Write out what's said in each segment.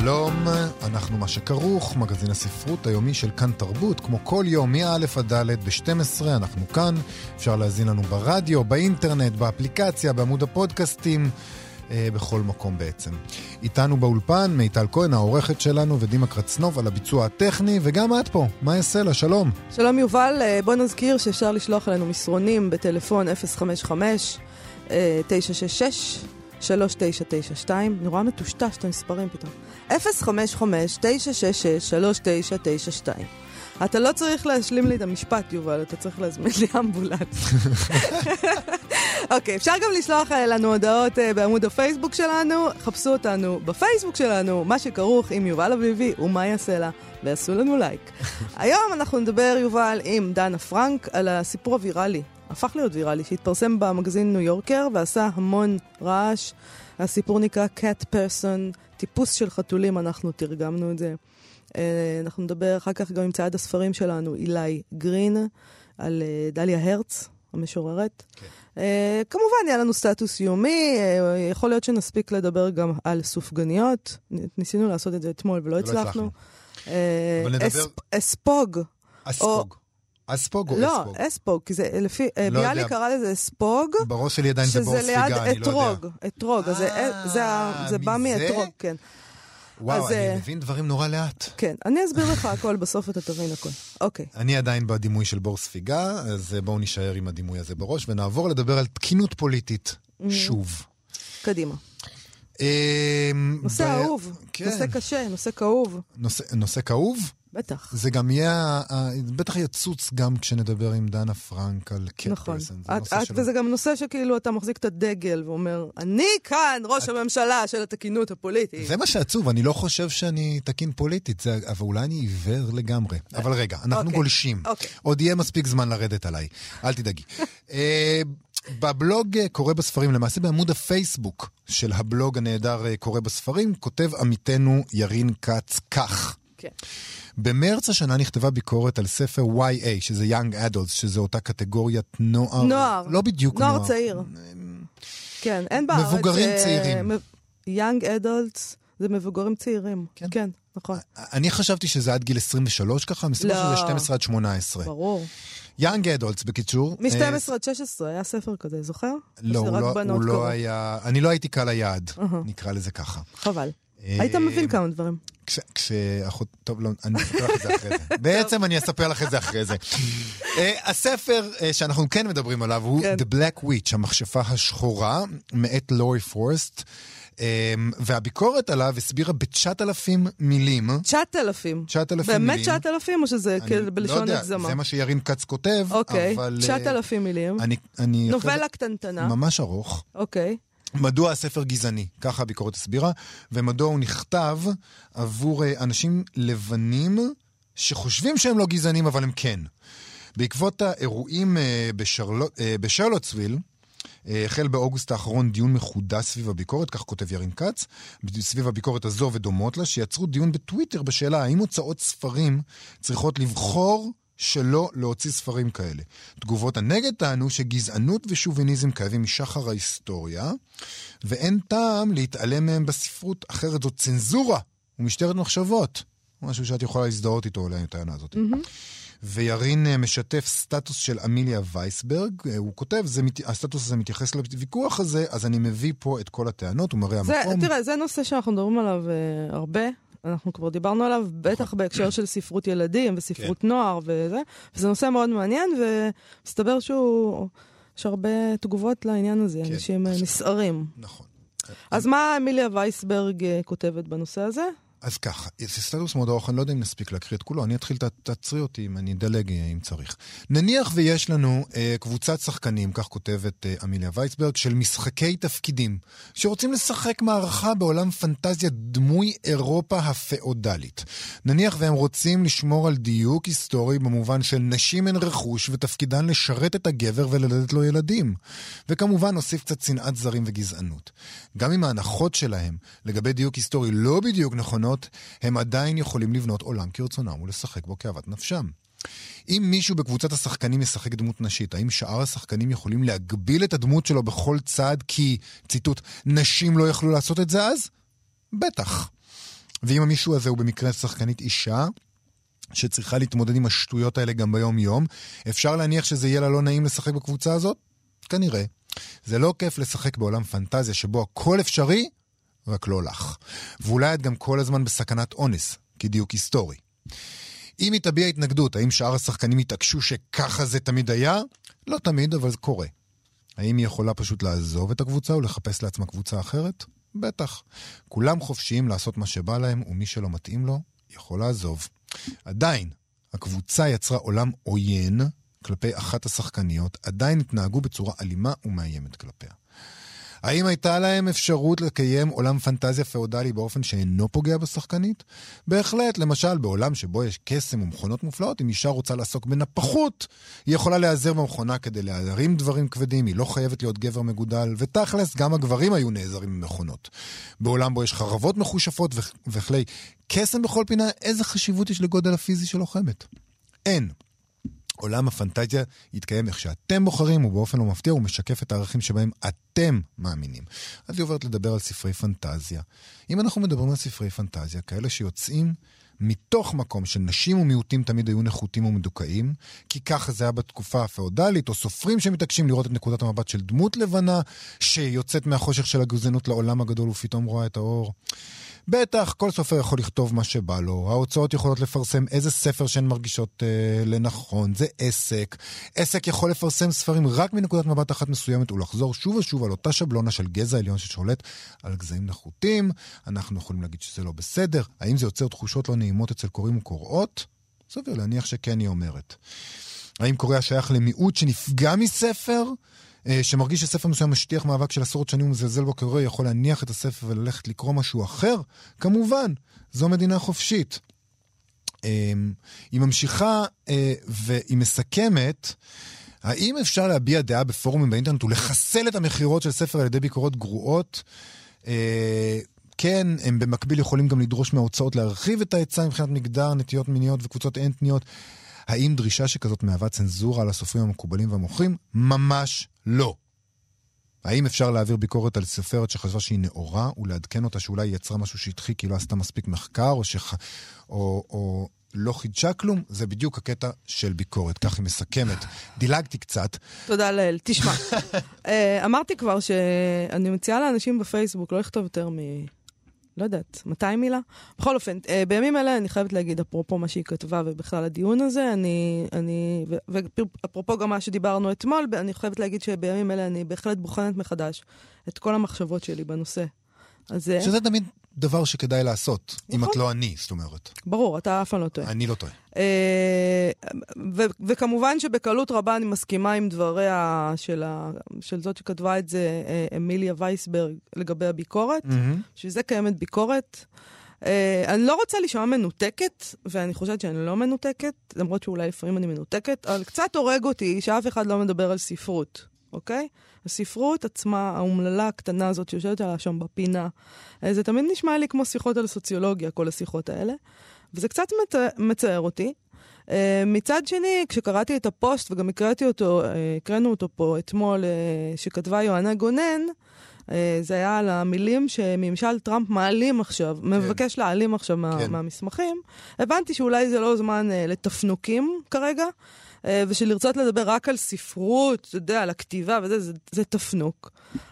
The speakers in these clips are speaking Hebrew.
שלום, אנחנו מה שכרוך, מגזין הספרות היומי של כאן תרבות, כמו כל יום, מא' עד ד' ב-12, אנחנו כאן. אפשר להזין לנו ברדיו, באינטרנט, באפליקציה, בעמוד הפודקאסטים, אה, בכל מקום בעצם. איתנו באולפן מיטל כהן, העורכת שלנו, ודימה קרצנוב על הביצוע הטכני, וגם את פה, מה יעשה לה? שלום. שלום יובל, אה, בוא נזכיר שאפשר לשלוח אלינו מסרונים בטלפון 055 אה, 966 3992, נורא מטושטש את המספרים פתאום. 055-966-3992. אתה לא צריך להשלים לי את המשפט, יובל, אתה צריך להזמין לי אמבולנס. אוקיי, okay, אפשר גם לשלוח לנו הודעות uh, בעמוד הפייסבוק שלנו, חפשו אותנו בפייסבוק שלנו, מה שכרוך עם יובל אביבי ומה יעשה לה, ועשו לנו לייק. היום אנחנו נדבר, יובל, עם דנה פרנק על הסיפור הוויראלי הפך להיות ויראלי, שהתפרסם במגזין ניו יורקר ועשה המון רעש. הסיפור נקרא Cat Person, טיפוס של חתולים, אנחנו תרגמנו את זה. אה, אנחנו נדבר אחר כך גם עם צעד הספרים שלנו, אילי גרין, על אה, דליה הרץ, המשוררת. כן. Uh, כמובן, יהיה לנו סטטוס יומי, uh, יכול להיות שנספיק לדבר גם על סופגניות. ניסינו לעשות את זה אתמול ולא הצלחנו. Uh, אבל נדבר... אספ, אספוג. אספוג. או... אספוג או לא, אספוג? לא, אספוג, כי זה לפי, אה, לא ביאליק קרא לזה אספוג. בראש שלי עדיין זה בור ספיגה, אני לא יודע. שזה ליד אתרוג, אתרוג, אז זה, זה בא מאתרוג, כן. וואו, אני אה, מבין דברים נורא לאט. כן, אני אסביר לך הכל, בסוף אתה תבין הכל. אוקיי. אני עדיין בדימוי של בור ספיגה, אז בואו נישאר עם הדימוי הזה בראש, ונעבור לדבר על תקינות פוליטית, mm-hmm. שוב. קדימה. אמ, נושא אהוב, כן. נושא קשה, נושא כאוב. נושא כאוב? בטח. זה גם יהיה, בטח יצוץ גם כשנדבר עם דנה פרנק על קט נכון. פרסן. נכון. וזה גם נושא שכאילו אתה מחזיק את הדגל ואומר, אני כאן ראש את... הממשלה של התקינות הפוליטית. זה מה שעצוב, אני לא חושב שאני תקין פוליטית, זה, אבל אולי אני עיוור לגמרי. אבל רגע, אנחנו אוקיי. גולשים. אוקיי. עוד יהיה מספיק זמן לרדת עליי, אל תדאגי. אה, בבלוג אה, קורא בספרים, למעשה בעמוד הפייסבוק של הבלוג הנהדר אה, קורא בספרים, כותב עמיתנו ירין כץ כך. כן. במרץ השנה נכתבה ביקורת על ספר YA, שזה Young Adults, שזה אותה קטגוריית נוער. נוער. לא בדיוק נוער. נוער צעיר. כן, אין בארץ. מבוגרים uh, צעירים. Young Adults זה מבוגרים צעירים. כן. כן, נכון. אני חשבתי שזה עד גיל 23 ככה, מסתבר לא. שזה 12 עד 18. ברור. יאנג אדולטס, בקיצור. מ-12 עד 16 היה ספר כזה, זוכר? לא, הוא לא, הוא לא היה... אני לא הייתי קל היעד, נקרא לזה ככה. חבל. היית מבין כמה דברים. כשאחות, טוב, לא, אני אספר לך את זה אחרי זה. בעצם אני אספר לך את זה אחרי זה. הספר שאנחנו כן מדברים עליו הוא כן. The Black Witch, המכשפה השחורה, מאת לורי פורסט. והביקורת עליו הסבירה ב-9,000 מילים. 9,000? 9,000 מילים. באמת 9,000 או שזה כאילו בלשון הגזמה? לא יודע, זה מה שירין כץ כותב, אוקיי, 9,000 מילים. נובלה קטנטנה. ממש ארוך. אוקיי. מדוע הספר גזעני, ככה הביקורת הסבירה, ומדוע הוא נכתב עבור אה, אנשים לבנים שחושבים שהם לא גזענים, אבל הם כן. בעקבות האירועים אה, אה, בשרלוטסוויל, החל באוגוסט האחרון דיון מחודש סביב הביקורת, כך כותב ירין כץ, סביב הביקורת הזו ודומות לה, שיצרו דיון בטוויטר בשאלה האם הוצאות ספרים צריכות לבחור שלא להוציא ספרים כאלה. תגובות הנגד טענו שגזענות ושוביניזם קיימים משחר ההיסטוריה, ואין טעם להתעלם מהם בספרות, אחרת זו צנזורה ומשטרת מחשבות. משהו שאת יכולה להזדהות איתו אולי, את הענה הזאת. Mm-hmm. וירין אה, משתף סטטוס של אמיליה וייסברג, אה, הוא כותב, זה, הסטטוס הזה מתייחס לוויכוח הזה, אז אני מביא פה את כל הטענות, הוא מראה המקום. תראה, זה נושא שאנחנו מדברים עליו uh, הרבה, אנחנו כבר דיברנו עליו, בטח בהקשר של ספרות ילדים וספרות כן. נוער וזה, וזה נושא מאוד מעניין, ומסתבר שהוא, יש הרבה תגובות לעניין הזה, כן. אנשים אה, נסערים. נכון. אז מה אמיליה וייסברג אה, כותבת בנושא הזה? אז ככה, זה סטטוס מאוד ארוך, אני לא יודע אם נספיק להקריא את כולו, אני אתחיל, תעצרי אותי אם אני אדלג אה, אם צריך. נניח ויש לנו אה, קבוצת שחקנים, כך כותבת אה, אמיליה וייסברג, של משחקי תפקידים, שרוצים לשחק מערכה בעולם פנטזיה דמוי אירופה הפאודלית. נניח והם רוצים לשמור על דיוק היסטורי במובן של נשים הן רכוש ותפקידן לשרת את הגבר וללדת לו ילדים. וכמובן נוסיף קצת שנאת זרים וגזענות. גם אם ההנחות שלהם לגבי דיוק היסטורי לא בדיוק נכונות, הם עדיין יכולים לבנות עולם כרצונם ולשחק בו כאוות נפשם. אם מישהו בקבוצת השחקנים ישחק דמות נשית, האם שאר השחקנים יכולים להגביל את הדמות שלו בכל צעד כי, ציטוט, נשים לא יכלו לעשות את זה אז? בטח. ואם המישהו הזה הוא במקרה שחקנית אישה, שצריכה להתמודד עם השטויות האלה גם ביום-יום, אפשר להניח שזה יהיה לה לא נעים לשחק בקבוצה הזאת? כנראה. זה לא כיף לשחק בעולם פנטזיה שבו הכל אפשרי, רק לא לך. ואולי את גם כל הזמן בסכנת אונס, כדיוק היסטורי. אם היא תביע התנגדות, האם שאר השחקנים יתעקשו שככה זה תמיד היה? לא תמיד, אבל זה קורה. האם היא יכולה פשוט לעזוב את הקבוצה ולחפש לעצמה קבוצה אחרת? בטח. כולם חופשיים לעשות מה שבא להם, ומי שלא מתאים לו, יכול לעזוב. עדיין, הקבוצה יצרה עולם עוין כלפי אחת השחקניות, עדיין התנהגו בצורה אלימה ומאיימת כלפיה. האם הייתה להם אפשרות לקיים עולם פנטזיה פאודלי באופן שאינו פוגע בשחקנית? בהחלט, למשל, בעולם שבו יש קסם ומכונות מופלאות, אם אישה רוצה לעסוק בנפחות, היא יכולה להיעזר במכונה כדי להרים דברים כבדים, היא לא חייבת להיות גבר מגודל, ותכלס, גם הגברים היו נעזרים במכונות. בעולם בו יש חרבות מחושפות וכלי קסם בכל פינה, איזה חשיבות יש לגודל הפיזי של לוחמת? אין. עולם הפנטזיה יתקיים איך שאתם בוחרים, ובאופן לא מפתיע הוא משקף את הערכים שבהם אתם מאמינים. אז היא עוברת לדבר על ספרי פנטזיה. אם אנחנו מדברים על ספרי פנטזיה, כאלה שיוצאים מתוך מקום של נשים ומיעוטים תמיד היו נחותים ומדוכאים, כי ככה זה היה בתקופה הפאודלית, או סופרים שמתעקשים לראות את נקודת המבט של דמות לבנה, שיוצאת מהחושך של הגזענות לעולם הגדול ופתאום רואה את האור. בטח, כל סופר יכול לכתוב מה שבא לו, ההוצאות יכולות לפרסם איזה ספר שהן מרגישות אה, לנכון, זה עסק. עסק יכול לפרסם ספרים רק מנקודת מבט אחת מסוימת ולחזור שוב ושוב על אותה שבלונה של גזע עליון ששולט על גזעים נחותים. אנחנו יכולים להגיד שזה לא בסדר. האם זה יוצר תחושות לא נעימות אצל קוראים וקוראות? סביר להניח שכן, היא אומרת. האם קורא השייך למיעוט שנפגע מספר? אה, שמרגיש שספר מסוים משטיח מאבק של עשרות שנים ומזלזל בו כהורה, יכול להניח את הספר וללכת לקרוא משהו אחר? כמובן, זו מדינה חופשית. אה, היא ממשיכה אה, והיא מסכמת, האם אפשר להביע דעה בפורומים באינטרנט ולחסל את המכירות של ספר על ידי ביקורות גרועות? כן, הם במקביל יכולים גם לדרוש מההוצאות להרחיב את ההיצע מבחינת מגדר, נטיות מיניות וקבוצות אתניות. האם דרישה שכזאת מהווה צנזורה על הסופרים המקובלים והמוכרים? ממש לא. האם אפשר להעביר ביקורת על סופרת שחשבה שהיא נאורה ולעדכן אותה שאולי היא יצרה משהו שהדחיק כי לא עשתה מספיק מחקר או, שח... או, או לא חידשה כלום? זה בדיוק הקטע של ביקורת, כך היא מסכמת. דילגתי קצת. תודה לאל. תשמע, אה, אמרתי כבר שאני מציעה לאנשים בפייסבוק לא לכתוב יותר מ... לא יודעת, 200 מילה? בכל אופן, אה, בימים אלה אני חייבת להגיד, אפרופו מה שהיא כתבה ובכלל הדיון הזה, אני, אני ואפרופו גם מה שדיברנו אתמול, אני חייבת להגיד שבימים אלה אני בהחלט בוחנת מחדש את כל המחשבות שלי בנושא. אז זה... שזה תמיד דבר שכדאי לעשות, אם נכון. את לא אני, זאת אומרת. ברור, אתה אף פעם לא טועה. אני לא טועה. אה, ו- וכמובן שבקלות רבה אני מסכימה עם דבריה של, ה- של זאת שכתבה את זה, אה, אמיליה וייסברג, לגבי הביקורת. מהמם. בשביל זה קיימת ביקורת. Uh, אני לא רוצה להישמע מנותקת, ואני חושבת שאני לא מנותקת, למרות שאולי לפעמים אני מנותקת, אבל קצת הורג אותי שאף אחד לא מדבר על ספרות, אוקיי? הספרות עצמה, האומללה הקטנה הזאת שיושבת עליה שם בפינה, אה, זה תמיד נשמע לי כמו שיחות על סוציולוגיה, כל השיחות האלה, וזה קצת מצ... מצער אותי. Uh, מצד שני, כשקראתי את הפוסט, וגם הקראתי אותו, uh, הקראנו אותו פה אתמול, uh, שכתבה יוהנה גונן, uh, זה היה על המילים שממשל טראמפ מעלים עכשיו, כן. מבקש להעלים עכשיו מה, כן. מהמסמכים. הבנתי שאולי זה לא זמן uh, לתפנוקים כרגע, uh, ושלרצות לדבר רק על ספרות, אתה יודע, על הכתיבה וזה, זה, זה תפנוק.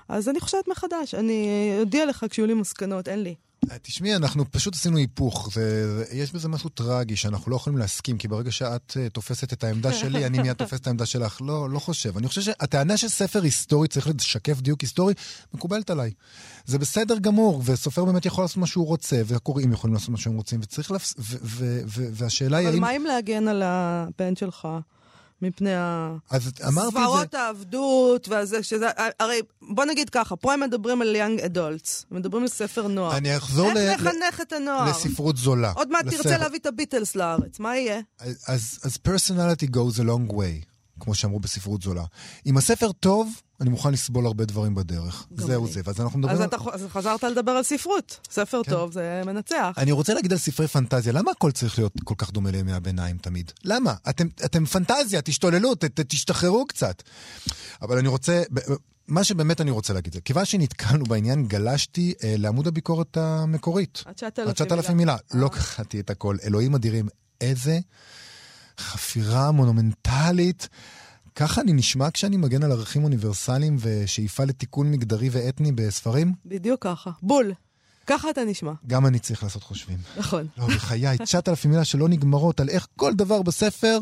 אז אני חושבת מחדש, אני אודיע לך כשיהיו לי מסקנות, אין לי. תשמעי, אנחנו פשוט עשינו היפוך. זה, זה, יש בזה משהו טרגי, שאנחנו לא יכולים להסכים, כי ברגע שאת uh, תופסת את העמדה שלי, אני מיד תופס את העמדה שלך. לא, לא חושב. אני חושב שהטענה שספר היסטורי צריך לשקף דיוק היסטורי, מקובלת עליי. זה בסדר גמור, וסופר באמת יכול לעשות מה שהוא רוצה, והקוראים יכולים לעשות מה שהם רוצים, וצריך ו- והשאלה היא אבל. מה אם להגן על הבן שלך מפני אז את זה... סברות העבדות והזה, שזה... הרי בוא נגיד ככה, פה הם מדברים על young adults, הם מדברים על ספר נוער. אני אחזור איך ל- לחנך את הנוער? לספרות זולה. עוד מעט תרצה לספר. להביא את הביטלס לארץ, מה יהיה? אז, אז personality goes a long way, כמו שאמרו בספרות זולה. אם הספר טוב, אני מוכן לסבול הרבה דברים בדרך. זהו. זה. ואז אנחנו מדברים... אז על- אתה אז חזרת לדבר על ספרות. ספר כן. טוב זה מנצח. אני רוצה להגיד על ספרי פנטזיה, למה הכל צריך להיות כל כך דומה לימי הביניים תמיד? למה? אתם, אתם פנטזיה, תשתוללו, ת, ת, תשתחררו קצת. אבל אני רוצה, מה שבאמת אני רוצה להגיד זה, כיוון שנתקלנו בעניין, גלשתי אה, לעמוד הביקורת המקורית. עד 9,000 עד 9,000 מילה. אה. לא קראתי את הכל. אלוהים אדירים, איזה חפירה מונומנטלית. ככה אני נשמע כשאני מגן על ערכים אוניברסליים ושאיפה לתיקון מגדרי ואתני בספרים? בדיוק ככה. בול. ככה אתה נשמע. גם אני צריך לעשות חושבים. נכון. לא, בחיי, 9,000 מילה שלא נגמרות על איך כל דבר בספר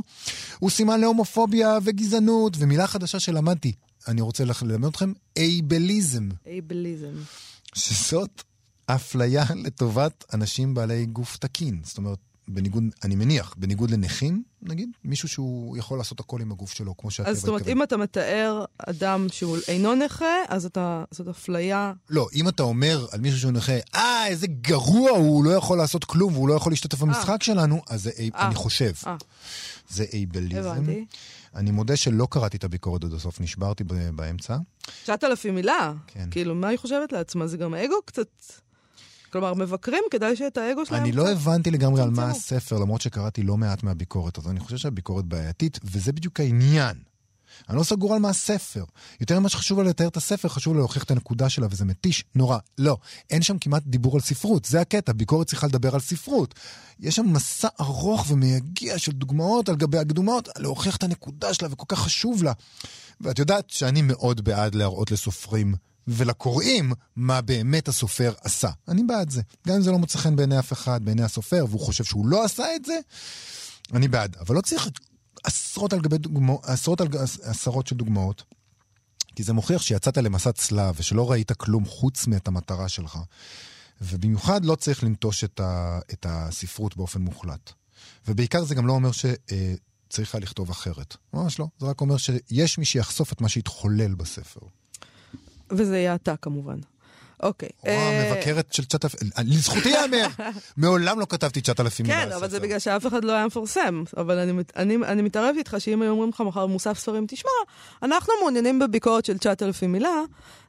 הוא סימן להומופוביה וגזענות, ומילה חדשה שלמדתי, אני רוצה ללמד אתכם, אייבליזם, אייבליזם. שזאת אפליה לטובת אנשים בעלי גוף תקין. זאת אומרת, בניגוד, אני מניח, בניגוד לנכים, נגיד, מישהו שהוא יכול לעשות הכל עם הגוף שלו, כמו שהטבע אז זאת אומרת. אם אתה מתאר אדם שהוא אינו נכה, אז אתה, זאת אפליה. לא, אם אתה אומר על מישהו שהוא נכה, אה, איזה גרוע הוא, הוא לא יכול לעשות כלום והוא לא יכול להשתתף במשחק שלנו, אז זה, אה. אני חושב, אה. זה אייבליזם. הבנתי. אני מודה שלא קראתי את הביקורת עד הסוף, נשברתי באמצע. 9,000 מילה. כן. כאילו, מה היא חושבת לעצמה? זה גם אגו קצת... כלומר, מבקרים, כדאי שאת האגו שלהם... אני לא הבנתי לגמרי על מה. הספר, למרות שקראתי לא מעט מהביקורת, אז אני חושב שהביקורת בעייתית, וזה בדיוק העניין. אני לא סגור על מה הספר. יותר ממה שחשוב לה לתאר את הספר, חשוב לה להוכיח את הנקודה שלה, וזה מתיש נורא. לא, אין שם כמעט דיבור על ספרות, זה הקטע, ביקורת צריכה לדבר על ספרות. יש שם מסע ארוך ומייגע של דוגמאות על גבי הדוגמאות, להוכיח את הנקודה שלה, וכל כך חשוב לה. ואת יודעת שאני מאוד בעד להראות לסופרים ולקוראים מה באמת הסופר עשה. אני בעד זה. גם אם זה לא מוצא חן בעיני אף אחד, בעיני הסופר, והוא חושב שהוא לא עשה את זה, אני בעד. אבל לא צריך עשרות על גבי דוגמאות, עשרות על עשרות של דוגמאות, כי זה מוכיח שיצאת למסע צלב ושלא ראית כלום חוץ מאת המטרה שלך. ובמיוחד לא צריך לנטוש את, ה, את הספרות באופן מוחלט. ובעיקר זה גם לא אומר שצריך היה לכתוב אחרת. ממש לא. זה רק אומר שיש מי שיחשוף את מה שהתחולל בספר. וזה יהיה אתה, כמובן. אוקיי. וואו, אה, מבקרת של 9,000, לזכותי ייאמר, מעולם לא כתבתי 9,000 מילה. כן, אבל זה. בגלל שאף אחד לא היה מפרסם. אבל אני, אני, אני מתערבת איתך שאם היו אומרים לך מחר מוסף ספרים, תשמע, אנחנו מעוניינים בביקורת של 9,000 מילה,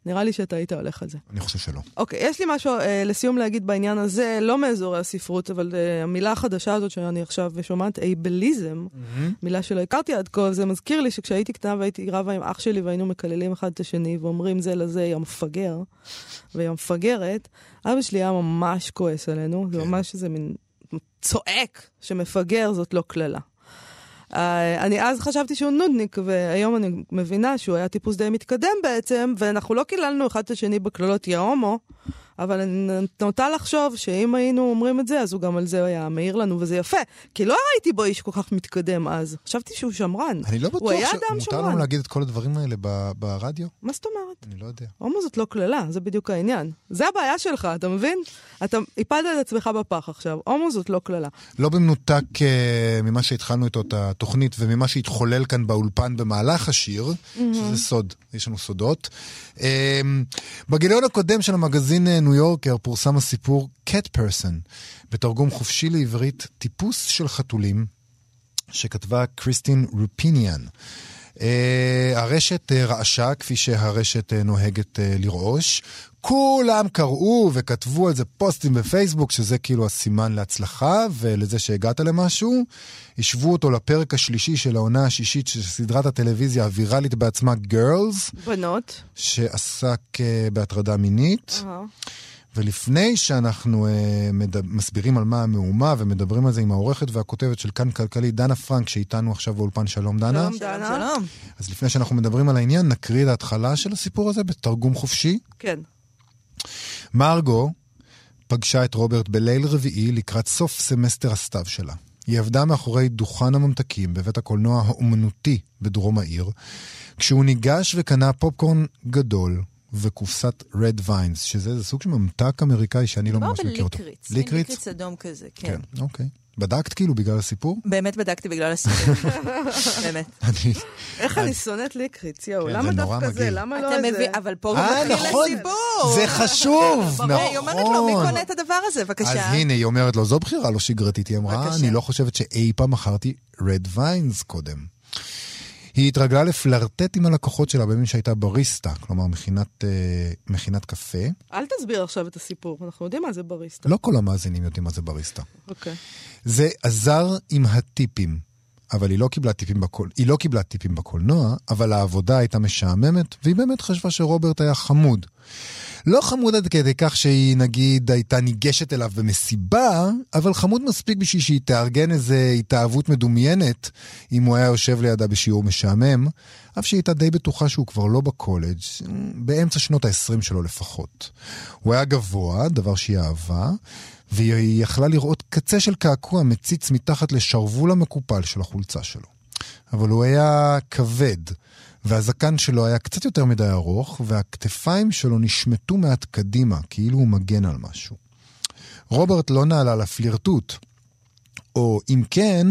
נראה לי שאתה היית הולך על זה. אני חושב שלא. אוקיי, יש לי משהו אה, לסיום להגיד בעניין הזה, לא מאזורי הספרות, אבל אה, המילה החדשה הזאת שאני עכשיו שומעת, אייבליזם, מילה שלא הכרתי עד כה, זה מזכיר לי שכשהייתי קטנה והייתי רבה עם אח שלי והיינו מקללים אחד את השני ואומרים זה לזה, יא מפגר ויא מפגרת, אבא שלי היה ממש כועס עלינו, זה כן. ממש איזה מין צועק שמפגר זאת לא קללה. Uh, אני אז חשבתי שהוא נודניק, והיום אני מבינה שהוא היה טיפוס די מתקדם בעצם, ואנחנו לא קיללנו אחד את השני בקללות יא הומו, אבל אני נוטה לחשוב שאם היינו אומרים את זה, אז הוא גם על זה היה מעיר לנו, וזה יפה. כי לא ראיתי בו איש כל כך מתקדם אז. חשבתי שהוא שמרן. אני לא בטוח שמותר. לנו להגיד את כל הדברים האלה ב- ברדיו. מה זאת אומרת? אני לא יודע. הומו זאת לא קללה, זה בדיוק העניין. זה הבעיה שלך, אתה מבין? אתה הפלת את עצמך בפח עכשיו. הומו זאת לא קללה. לא במנותק אה, ממה שהתחלנו איתו את התוכנית וממה שהתחולל כאן באולפן במהלך השיר, שזה סוד, יש לנו סודות. אה, בגיליון הקודם של המגזין אה, ניו יורקר פורסם הסיפור Cat Person, בתרגום חופשי לעברית, טיפוס של חתולים, שכתבה קריסטין רופיניאן. Uh, הרשת uh, רעשה, כפי שהרשת uh, נוהגת uh, לרעוש. כולם קראו וכתבו על זה פוסטים בפייסבוק, שזה כאילו הסימן להצלחה ולזה שהגעת למשהו. השוו אותו לפרק השלישי של העונה השישית של סדרת הטלוויזיה הוויראלית בעצמה, Girls, בנות. שעסק uh, בהטרדה מינית. אהה. ולפני שאנחנו אה, מד... מסבירים על מה המהומה ומדברים על זה עם העורכת והכותבת של כאן כלכלי, דנה פרנק, שאיתנו עכשיו באולפן. שלום, דנה. שלום, דנה. שלום. אז לפני שאנחנו מדברים על העניין, נקריא את ההתחלה של הסיפור הזה בתרגום חופשי. כן. מרגו פגשה את רוברט בליל רביעי לקראת סוף סמסטר הסתיו שלה. היא עבדה מאחורי דוכן הממתקים בבית הקולנוע האומנותי בדרום העיר, כשהוא ניגש וקנה פופקורן גדול וקופסת רד ויינס, שזה זה סוג של ממתק אמריקאי שאני לא ממש מכיר אותו. ליקריץ? ליקריץ אדום כזה, כן. כן, אוקיי. בדקת כאילו בגלל הסיפור? באמת בדקתי בגלל הסיפור. באמת. איך אני שונאת ליקריץ, יואו. כן, למה דווקא זה? למה לא אתה זה? מבין, אבל פה אה, מתחיל נכון. הסיפור. זה חשוב, נכון. היא אומרת לו, מי קונה את הדבר הזה? בבקשה. אז הנה, היא אומרת לו, זו בחירה לא שגרתית. היא אמרה. אני לא חושבת שאי פעם מכרתי רד ויינס קודם. היא התרגלה לפלרטט עם הלקוחות שלה בימים שהייתה בריסטה, כלומר מכינת, אה, מכינת קפה. אל תסביר עכשיו את הסיפור, אנחנו יודעים מה זה בריסטה. לא כל המאזינים יודעים מה זה בריסטה. אוקיי. זה עזר עם הטיפים, אבל היא לא קיבלה טיפים, בקול... היא לא קיבלה טיפים בקולנוע, אבל העבודה הייתה משעממת, והיא באמת חשבה שרוברט היה חמוד. לא חמוד עד כדי כך שהיא נגיד הייתה ניגשת אליו במסיבה, אבל חמוד מספיק בשביל שהיא תארגן איזה התאהבות מדומיינת אם הוא היה יושב לידה בשיעור משעמם, אף שהיא הייתה די בטוחה שהוא כבר לא בקולג', באמצע שנות ה-20 שלו לפחות. הוא היה גבוה, דבר שהיא אהבה, והיא יכלה לראות קצה של קעקוע מציץ מתחת לשרוול המקופל של החולצה שלו. אבל הוא היה כבד, והזקן שלו היה קצת יותר מדי ארוך, והכתפיים שלו נשמטו מעט קדימה, כאילו הוא מגן על משהו. רוברט לא נעלה לפלירטוט, או אם כן,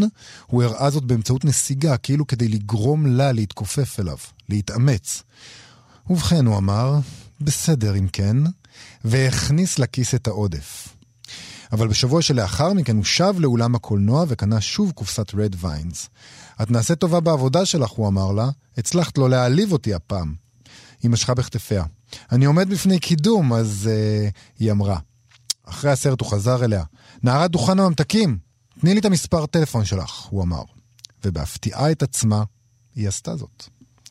הוא הראה זאת באמצעות נסיגה, כאילו כדי לגרום לה להתכופף אליו, להתאמץ. ובכן, הוא אמר, בסדר אם כן, והכניס לכיס את העודף. אבל בשבוע שלאחר מכן הוא שב לאולם הקולנוע וקנה שוב קופסת רד ויינס. את נעשית טובה בעבודה שלך, הוא אמר לה, הצלחת לא להעליב אותי הפעם. היא משכה בכתפיה. אני עומד בפני קידום, אז uh, היא אמרה. אחרי הסרט הוא חזר אליה. נערת דוכן הממתקים, תני לי את המספר טלפון שלך, הוא אמר. ובהפתיעה את עצמה, היא עשתה זאת.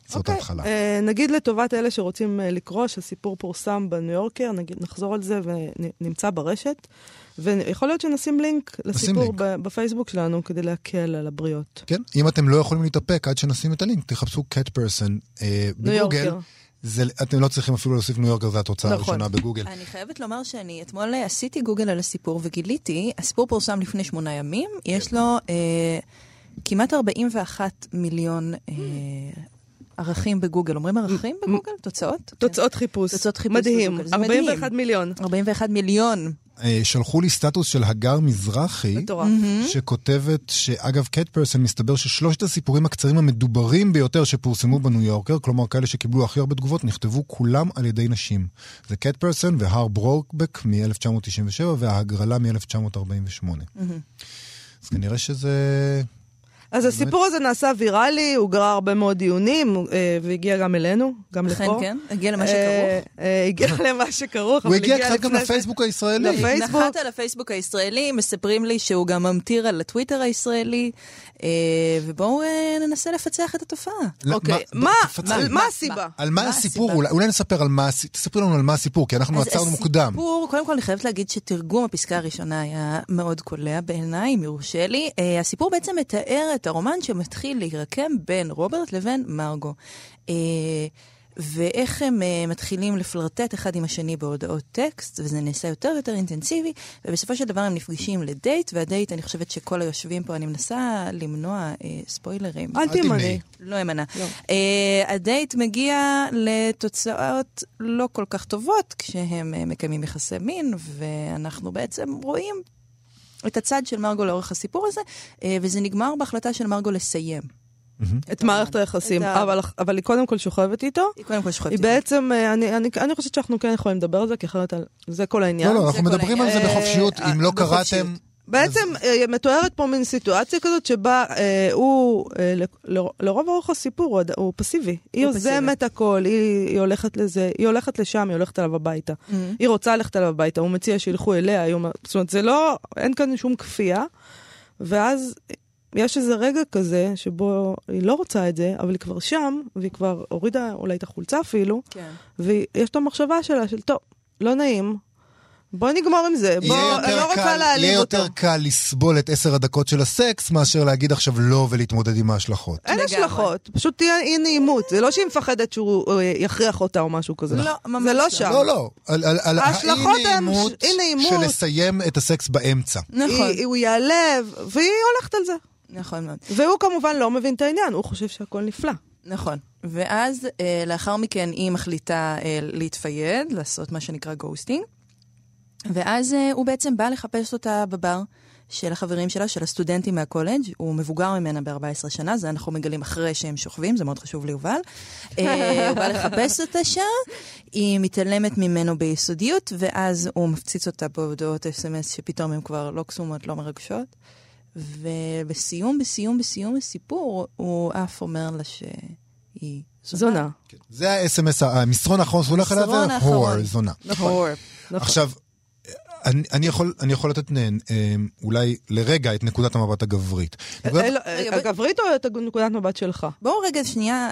זאת אוקיי, ההתחלה. אה, נגיד לטובת אלה שרוצים אה, לקרוא, שהסיפור פורסם בניו יורקר, נגיד נחזור על זה ונמצא ברשת, ויכול להיות שנשים לינק לסיפור לינק. בפייסבוק שלנו כדי להקל על הבריות. כן, אם אתם לא יכולים להתאפק עד שנשים את הלינק, תחפשו cat person אה, בגוגל. זה, אתם לא צריכים אפילו להוסיף ניו יורקר, זו התוצאה נכון. הראשונה בגוגל. אני חייבת לומר שאני אתמול עשיתי גוגל על הסיפור וגיליתי, הסיפור פורסם לפני שמונה ימים, יש לו אה, כמעט 41 מיליון אה, ערכים בגוגל. אומרים ערכים בגוגל? תוצאות? תוצאות חיפוש. תוצאות חיפוש מדהים. בגוגל, זה 41 מדהים. מיליון. כן. 41 מיליון. אה, שלחו לי סטטוס של הגר מזרחי, מטורף. שכותבת שאגב, קט פרסון, מסתבר ששלושת הסיפורים הקצרים המדוברים ביותר שפורסמו בניו יורקר, כלומר כאלה שקיבלו הכי הרבה תגובות, נכתבו כולם על ידי נשים. זה קט פרסון והר ברוקבק מ-1997 וההגרלה מ-1948. אז כנראה שזה... אז הסיפור הזה נעשה ויראלי, הוא גרר הרבה מאוד דיונים, אה, והגיע גם אלינו, גם אכן לפה. כן, הגיע למה אה, שכרוך. אה, הגיע למה שכרוך, הוא הגיע קצת גם לפייסבוק הישראלי. לפייסבוק. נחת על הפייסבוק הישראלי, מספרים לי שהוא גם ממטיר על הטוויטר הישראלי, ובואו אה, ננסה לפצח את התופעה. לא, אוקיי, מה- מה הסיבה? על מה הסיפור? אולי, נספר על מה... הס- תספרי לנו על מה הסיפור, כי אנחנו עצרנו מוקדם. הסיפור, קודם כל אני חייבת להגיד שתרגום הפסקה הראשונה היה מאוד קולע בעיניי, אם יורשה לי. Uh, הסיפור בעצם מתאר את הרומן שמתחיל להירקם בין רוברט לבין מרגו. ואיך הם uh, מתחילים לפלרטט אחד עם השני בהודעות טקסט, וזה נעשה יותר ויותר אינטנסיבי, ובסופו של דבר הם נפגשים לדייט, והדייט, אני חושבת שכל היושבים פה, אני מנסה למנוע uh, ספוילרים. אל תמנעי. תימנעי. לא אמנע. לא. Uh, הדייט מגיע לתוצאות לא כל כך טובות כשהם uh, מקיימים יחסי מין, ואנחנו בעצם רואים את הצד של מרגו לאורך הסיפור הזה, uh, וזה נגמר בהחלטה של מרגו לסיים. את מערכת היחסים, אבל- אבל היא קודם כל שוכבת איתו. היא קודם כל שוכבת. היא בעצם, אה, אני- אני אני חושבת שאנחנו כן יכולים לדבר על זה, כי אחרת זה כל העניין. לא, לא, אנחנו מדברים על זה העניין. בחופשיות. אה, אם לא. קראתם... בעצם אה, מתוארת פה מין סיטואציה כזאת שבה אה, הוא, אה, ל- ל- לרוב אורך הסיפור הוא, הוא פסיבי. היא יוזמת הכל, היא, היא הולכת לזה, היא הולכת לשם, היא הולכת אליו הביתה. Mhm. היא רוצה ללכת אליו הביתה, הוא מציע שילכו אליה, היא זאת אומרת, זה לא, אין כאן שום כפייה. ואז יש איזה רגע כזה שבו היא לא רוצה את זה, אבל היא כבר שם, והיא כבר הורידה אולי את החולצה אפילו, כן. ויש את המחשבה שלה של, טוב, לא נעים, בוא נגמור עם זה. בוא, יהיה אני לא רוצה להעליב יהיה אותו. יותר קל לסבול את עשר הדקות של הסקס, מאשר להגיד עכשיו לא ולהתמודד עם ההשלכות. אין. השלכות, פשוט תהיה אי נעימות. זה לא שהיא מפחדת שהוא אה, יכריח אותה או משהו כזה. לא, ממש זה לא לא. שם. לא, לא, על, על, על ההשלכות הן האי-נעימות ש- אי-נעימות. של לסיים את הסקס באמצע. נכון, היא- הוא ייעלב, והיא הולכת על זה. נכון מאוד. והוא כמובן לא מבין את העניין, הוא חושב שהכל נפלא. נכון. ואז אה, לאחר מכן היא מחליטה אה, להתפייד, לעשות מה שנקרא ghosting. ואז אה, הוא בעצם בא לחפש אותה בבר של החברים שלה, של הסטודנטים מהקולג'. הוא מבוגר ממנה ב-14 שנה, זה אנחנו מגלים אחרי שהם שוכבים, זה מאוד חשוב ליובל. אה, הוא בא לחפש אותה שם, היא מתעלמת ממנו ביסודיות, ואז הוא מפציץ אותה בהודעות אס.אם.אס שפתאום הן כבר לא קסומות, לא מרגשות. ובסיום, בסיום, בסיום הסיפור, הוא אף אומר לה שהיא זונה. זה ה-SMS, המסרון האחרון שהוא הולך עליו, זה. הור, זונה. נכון. נכון. עכשיו, אני, אני, יכול, אני יכול לתת אה, אה, אולי לרגע את נקודת המבט הגברית. נקודת- אה, לא, הגברית או את נקודת מבט שלך? בואו רגע שנייה,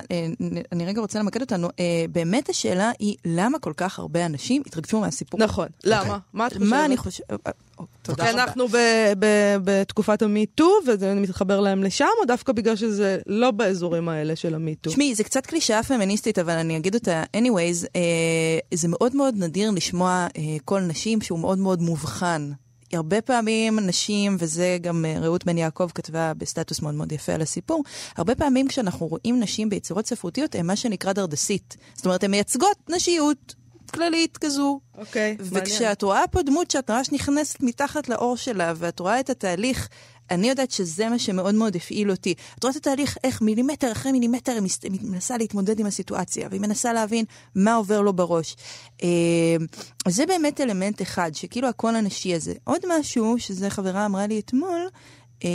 אני רגע רוצה למקד אותנו. באמת השאלה היא, למה כל כך הרבה אנשים התרגשו מהסיפור? נכון. למה? מה את חושבת? מה אני חושבת? תודה כי רבה. אנחנו ב- ב- בתקופת המיטו, וזה מתחבר להם לשם, או דווקא בגלל שזה לא באזורים האלה של המיטו? תשמעי, זה קצת קלישאה פמיניסטית, אבל אני אגיד אותה anyways, אה, זה מאוד מאוד נדיר לשמוע אה, קול נשים שהוא מאוד מאוד מובחן. הרבה פעמים נשים, וזה גם אה, רעות בן יעקב כתבה בסטטוס מאוד מאוד יפה על הסיפור, הרבה פעמים כשאנחנו רואים נשים ביצירות ספרותיות, הן מה שנקרא דרדסית. זאת אומרת, הן מייצגות נשיות כללית כזו, אוקיי, מעניין. וכשאת רואה פה דמות שאת ממש נכנסת מתחת לאור שלה, ואת רואה את התהליך, אני יודעת שזה מה שמאוד מאוד הפעיל אותי. את רואה את התהליך, איך מילימטר אחרי מילימטר היא מס- מנסה להתמודד עם הסיטואציה, והיא מנסה להבין מה עובר לו בראש. אה, אז זה באמת אלמנט אחד, שכאילו הקול הנשי הזה. עוד משהו, שזה חברה אמרה לי אתמול, אה,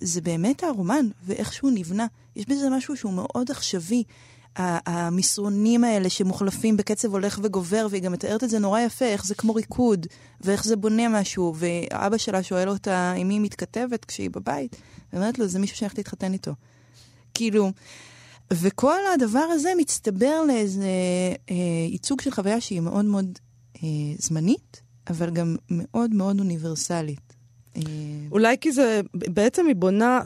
זה באמת הרומן, ואיך שהוא נבנה. יש בזה משהו שהוא מאוד עכשווי. המסרונים האלה שמוחלפים בקצב הולך וגובר, והיא גם מתארת את זה נורא יפה, איך זה כמו ריקוד, ואיך זה בונה משהו, ואבא שלה שואל אותה עם מי היא מתכתבת כשהיא בבית, ואומרת לו, זה מישהו הולכת להתחתן איתו. כאילו, וכל הדבר הזה מצטבר לאיזה אה, ייצוג של חוויה שהיא מאוד מאוד אה, זמנית, אבל גם מאוד מאוד אוניברסלית. אה, אולי כי זה, בעצם היא בונה,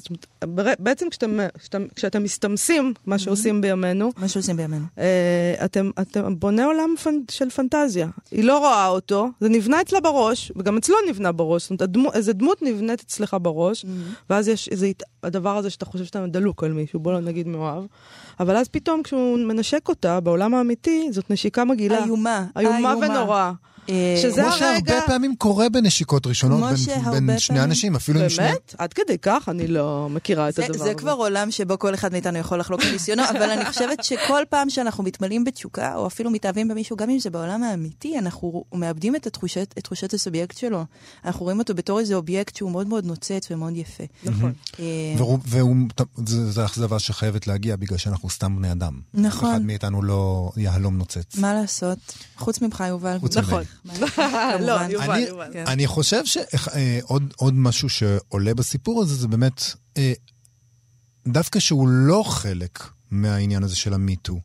בעצם כשאתם, כשאתם, כשאתם מסתמסים, מה שעושים בימינו, מה שעושים בימינו. אה, אתם, אתם בונה עולם פנ, של פנטזיה. היא לא רואה אותו, זה נבנה אצלה בראש, וגם אצלו נבנה בראש. זאת אומרת, הדמו, איזה דמות נבנית אצלך בראש, ואז יש איזה, הדבר הזה שאתה חושב שאתה דלוק על מישהו, בוא לא נגיד מאוהב. אבל אז פתאום כשהוא מנשק אותה, בעולם האמיתי, זאת נשיקה מגעילה. איומה. איומה ונורא. שזה כמו הרגע- שהרבה פעמים קורה בנשיקות ראשונות כמו בין, בין שני פעמים- אנשים, אפילו עם שני... באמת? עד כדי כך? אני לא מכירה את זה, הדבר זה הזה. כבר עולם שבו כל אחד מאיתנו יכול לחלוק על ניסיונו, אבל אני חושבת שכל פעם שאנחנו מתמלאים בתשוקה, או אפילו מתאהבים במישהו, גם אם זה בעולם האמיתי, אנחנו מאבדים את התחושת, את תחושת הסובייקט שלו. אנחנו רואים אותו בתור איזה אובייקט שהוא מאוד מאוד נוצץ ומאוד יפה. נכון. אה, זה, זה אכזבה שחייבת להגיע בגלל שאנחנו סתם בני אדם. נכון. אחד מאיתנו לא יהלום נוצץ. מה לעשות? חוץ ממך, יובל. חוץ נכון. לא. יובל, יובל. כן. אני חושב שעוד עוד משהו שעולה בסיפור הזה, זה באמת, אה, דווקא שהוא לא חלק מהעניין הזה של המיטו.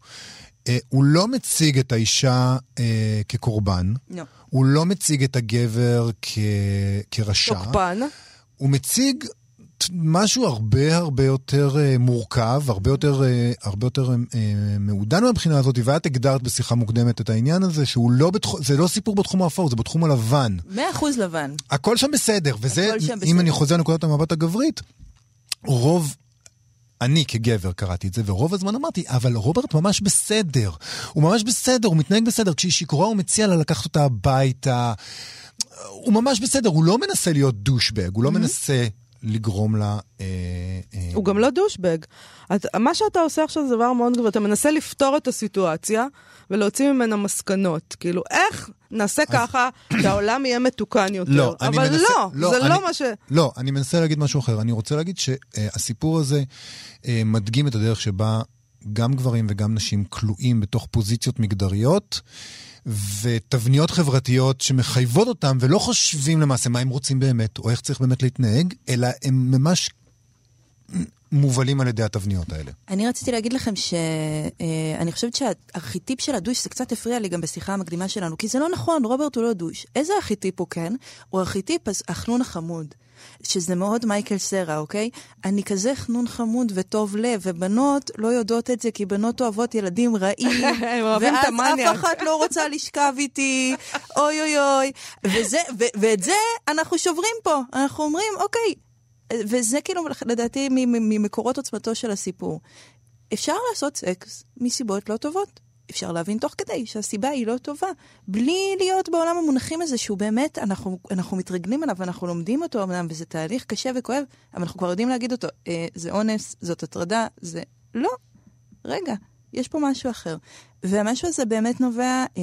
אה, הוא לא מציג את האישה אה, כקורבן, לא. הוא לא מציג את הגבר כ, כרשע. תוקפן. הוא מציג משהו הרבה הרבה יותר אה, מורכב, הרבה יותר, אה, הרבה יותר אה, מעודן מהבחינה הזאת, ואת הגדרת בשיחה מוקדמת את העניין הזה, שהוא לא בתחום, זה לא סיפור בתחום האפור, זה בתחום הלבן. מאה אחוז לבן. הכל שם בסדר, וזה, שם אם בסדר. אני חוזר לנקודת המבט הגברית, רוב... אני כגבר קראתי את זה, ורוב הזמן אמרתי, אבל רוברט ממש בסדר. הוא ממש בסדר, הוא מתנהג בסדר. כשהיא שיכורה הוא מציע לה לקחת אותה הביתה. הוא ממש בסדר, הוא לא מנסה להיות דושבג, הוא לא מנסה לגרום לה... אה, אה, הוא גם לא דושבג. את, מה שאתה עושה עכשיו זה דבר מאוד גבוה, אתה מנסה לפתור את הסיטואציה ולהוציא ממנה מסקנות. כאילו, איך נעשה ככה שהעולם יהיה מתוקן יותר? לא, אבל מנסה... לא, זה אני, לא מה ש... לא, אני מנסה להגיד משהו אחר. אני רוצה להגיד שהסיפור הזה אה, מדגים את הדרך שבה גם גברים וגם נשים כלואים בתוך פוזיציות מגדריות. ותבניות חברתיות שמחייבות אותם ולא חושבים למעשה מה הם רוצים באמת או איך צריך באמת להתנהג, אלא הם ממש מובלים על ידי התבניות האלה. אני רציתי להגיד לכם שאני חושבת שהארכיטיפ של הדוש, זה קצת הפריע לי גם בשיחה המקדימה שלנו, כי זה לא נכון, רוברט הוא לא דוש. איזה ארכיטיפ הוא כן? הוא ארכיטיפ החנון החמוד. שזה מאוד מייקל סרה, אוקיי? אני כזה חנון חמוד וטוב לב, ובנות לא יודעות את זה כי בנות אוהבות ילדים רעים. ואז אף אחת לא רוצה לשכב איתי, אוי אוי אוי. וזה, ו- ואת זה אנחנו שוברים פה. אנחנו אומרים, אוקיי, וזה כאילו לדעתי ממקורות עוצמתו של הסיפור. אפשר לעשות סקס מסיבות לא טובות. אפשר להבין תוך כדי שהסיבה היא לא טובה, בלי להיות בעולם המונחים הזה שהוא באמת, אנחנו, אנחנו מתרגלים אליו ואנחנו לומדים אותו אמנם, וזה תהליך קשה וכואב, אבל אנחנו כבר יודעים להגיד אותו. אה, זה אונס, זאת הטרדה, זה... לא. רגע, יש פה משהו אחר. והמשהו הזה באמת נובע אה,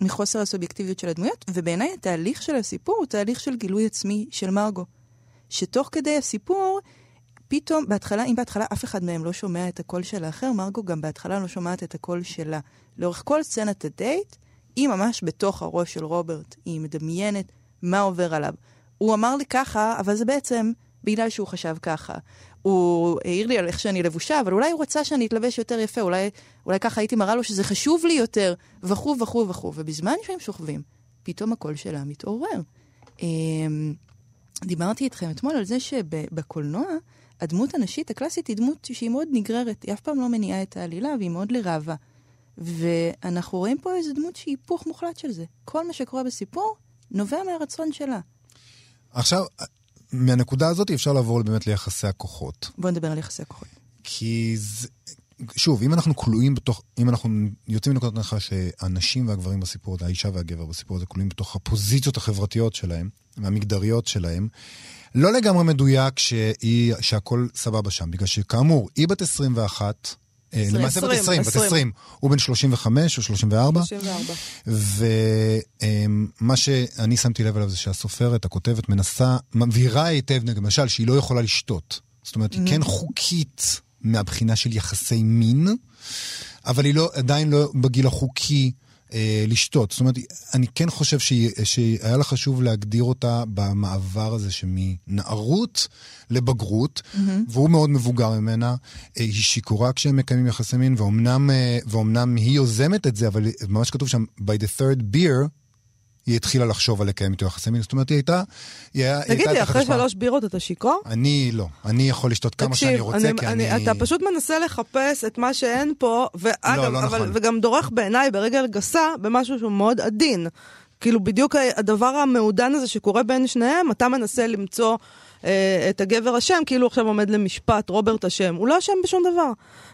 מחוסר הסובייקטיביות של הדמויות, ובעיניי התהליך של הסיפור הוא תהליך של גילוי עצמי של מרגו. שתוך כדי הסיפור, פתאום, בהתחלה, אם בהתחלה אף אחד מהם לא שומע את הקול של האחר, מרגו גם בהתחלה לא שומעת את הקול שלה. לאורך כל סצנת הדייט, היא ממש בתוך הראש של רוברט. היא מדמיינת מה עובר עליו. הוא אמר לי ככה, אבל זה בעצם בגלל שהוא חשב ככה. הוא העיר לי על איך שאני לבושה, אבל אולי הוא רצה שאני אתלבש יותר יפה, אולי, אולי ככה הייתי מראה לו שזה חשוב לי יותר, וכו' וכו' וכו'. ובזמן שהם שוכבים, פתאום הקול שלה מתעורר. אמ, דיברתי איתכם אתמול על זה שבקולנוע, הדמות הנשית הקלאסית היא דמות שהיא מאוד נגררת, היא אף פעם לא מניעה את העלילה והיא מאוד לראווה. ואנחנו רואים פה איזו דמות שהיא היפוך מוחלט של זה. כל מה שקורה בסיפור נובע מהרצון שלה. עכשיו, מהנקודה הזאת אפשר לעבור באמת ליחסי הכוחות. בוא נדבר על יחסי הכוחות. כי זה... שוב, אם אנחנו כלואים בתוך, אם אנחנו יוצאים מנקודת הנחה שהנשים והגברים בסיפור הזה, האישה והגבר בסיפור הזה, כלואים בתוך הפוזיציות החברתיות שלהם, והמגדריות שלהם, לא לגמרי מדויק שהיא, שהכל סבבה שם, בגלל שכאמור, היא בת 21, 20, למעשה בת 20, 20, בת 20, הוא בן 35 או 34. 34. ומה שאני שמתי לב אליו זה שהסופרת, הכותבת, מנסה, מבהירה היטב, למשל, שהיא לא יכולה לשתות. זאת אומרת, היא כן חוקית מהבחינה של יחסי מין, אבל היא לא, עדיין לא בגיל החוקי אה, לשתות. זאת אומרת, אני כן חושב שהיא, שהיה לה חשוב להגדיר אותה במעבר הזה שמנערות לבגרות, mm-hmm. והוא מאוד מבוגר ממנה. אה, היא שיכורה כשהם מקיימים יחסי מין, ואומנם, אה, ואומנם היא יוזמת את זה, אבל ממש כתוב שם, by the third beer, היא התחילה לחשוב על לקיים איתו יחסי מין. זאת אומרת, היא הייתה... היא תגיד לי, אחרי. שלוש בירות אתה שיכור? אני לא. אני יכול לשתות כמה שאני רוצה, כי אני... אתה פשוט מנסה לחפש את מה שאין פה, ואגב, לא, לא אבל, נכון. וגם דורך בעיניי ברגל גסה במשהו שהוא מאוד עדין. כאילו בדיוק הדבר המעודן הזה שקורה בין שניהם, אתה מנסה למצוא אה, את הגבר אשם, כאילו עכשיו עומד למשפט, רוברט אשם. הוא לא אשם בשום דבר.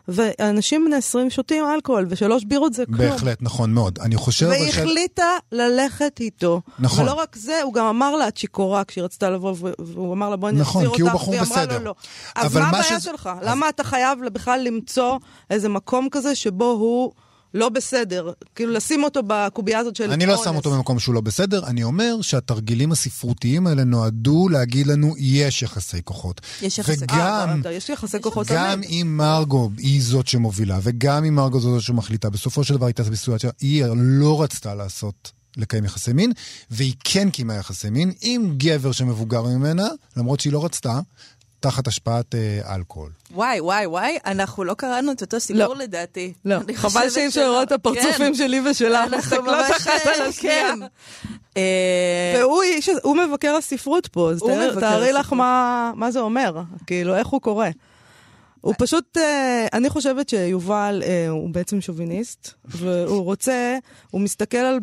ואנשים בני 20 שותים אלכוהול, ושלוש בירות זה כלום. בהחלט, נכון מאוד. אני חושב... והיא ש- החליטה ללכת איתו. נכון. ולא רק זה, הוא גם אמר לה, את שיכורה, כשהיא רצתה לבוא, והוא אמר לה, בואי נכון, נחזיר הוא אותך, והיא אמרה בסדר. לו לא. אז מה הבעיה שזה- שלך? למה אתה חייב בכלל למצוא איזה מקום כזה שבו הוא לא בסדר? כאילו, לשים אותו בקובייה הזאת של אני לא. שם אותו במקום שהוא לא בסדר, אני אומר שהתרגילים הספרותיים האלה נועדו להגיד לנו, יש יחסי כוחות. יש יחסי אה, וגם, יש יחסי כוחות גם. אם מרגו היא זאת שמובילה, וגם אם מרגו זאת שמחליטה, בסופו של דבר הייתה בסיטואציה, היא לא רצתה לעשות, לקיים יחסי מין, והיא כן קיימה יחסי מין עם גבר שמבוגר ממנה, למרות שהיא לא רצתה, תחת השפעת אה, אלכוהול. וואי, וואי, וואי, אנחנו לא קראנו את אותו סיפור לא. לדעתי. לא, חבל שאי אפשר. לראות את הפרצופים כן. שלי ושלה, אנחנו מסתכלות ממש, אחת על השנייה. כן. אה, והוא איש, הוא מבקר הספרות פה, אז תארי לך מה זה אומר, כאילו, איך הוא קורא. הוא פשוט, אה, אני חושבת שיובל אה, הוא בעצם שוביניסט, והוא רוצה, הוא מסתכל על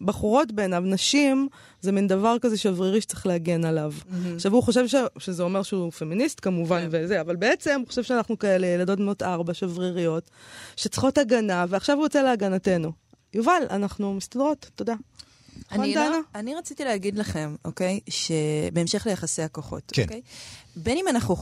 בחורות בעיניו, נשים, זה מין דבר כזה שברירי שצריך להגן עליו. עכשיו, הוא חושב ש, שזה אומר שהוא פמיניסט כמובן, כן. וזה, אבל בעצם הוא חושב שאנחנו כאלה ילדות בנות ארבע, שבריריות, שצריכות הגנה, ועכשיו הוא יוצא להגנתנו. יובל, אנחנו מסתדרות, תודה. נכון, אני, לא? אני רציתי להגיד לכם, אוקיי, שבהמשך ליחסי הכוחות, כן. אוקיי? בין אם אנחנו...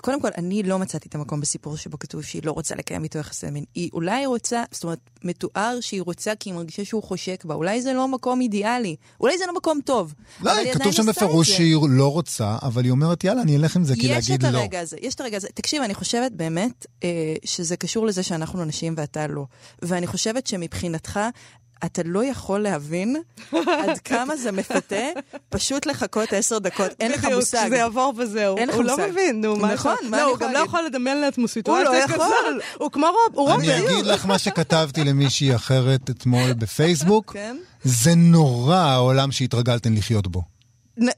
קודם כל, אני לא מצאתי את המקום בסיפור שבו כתוב שהיא לא רוצה לקיים איתו יחסי מין. היא אולי רוצה, זאת אומרת, מתואר שהיא רוצה כי היא מרגישה שהוא חושק בה. אולי זה לא מקום אידיאלי. אולי זה לא מקום טוב. לא, כתוב שם את בפירוש. שהיא לא רוצה, אבל היא אומרת, יאללה, אני אלך עם זה, כי יש להגיד את לא. הרגע הזה, יש את הרגע הזה. תקשיב, אני חושבת באמת אה, שזה קשור לזה שאנחנו נשים ואתה לא. ואני חושבת שמבחינתך, אתה לא יכול להבין עד כמה זה מפתה פשוט לחכות עשר דקות, אין לך בדיוק, מושג. שזה יעבור וזהו. אין לך הוא לא מושג. מבין, נו, מה נכון, יכול- מה לא, אני הוא יכולה גם לא להגיד? יכול לדמיין לעצמו הוא סיטואציה לא כזאת. יכול. הוא כמו רוב, הוא רוב אני. אגיד לך מה שכתבתי למישהי אחרת אתמול בפייסבוק. כן? זה נורא העולם שהתרגלתן לחיות בו.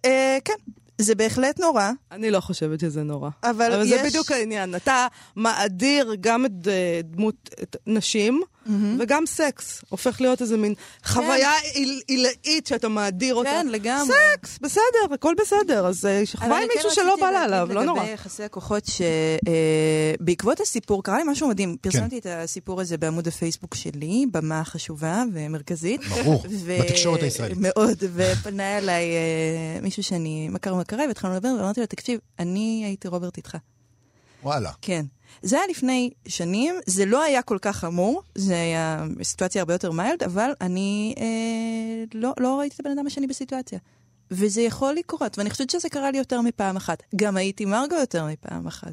אה, כן, זה בהחלט נורא. אני לא חושבת שזה נורא. אבל אבל זה יש- בדיוק העניין. אתה מאדיר גם את אה, דמות את נשים, וגם סקס. הופך להיות איזה מין חוויה עיל- עילאית שאתה מאדיר אותה. כן, לגמרי. סקס, בסדר, הכל בסדר. אז אה, שכבה אני עם כן מישהו שלא רציתי בא לה עליו, לא נורא. לגבי יחסי הכוחות, שבעקבות הסיפור, קרה לי משהו מדהים. פרסמתי את הסיפור הזה בעמוד הפייסבוק שלי, במה חשובה ומרכזית. ברור, ו- בתקשורת הישראלית. מאוד, ופנה אליי אה, מישהו שאני מכר מכרי, והתחלנו לדבר, ואמרתי לו, תקשיב, אני הייתי רוברט איתך. וואלה. כן. זה היה לפני שנים, זה לא היה כל כך חמור, זה היה סיטואציה הרבה יותר מיילד, אבל אני אה, לא, לא ראיתי את הבן אדם השני בסיטואציה. וזה יכול לקרות, ואני חושבת שזה קרה לי יותר מפעם אחת. גם הייתי מרגו יותר מפעם אחת.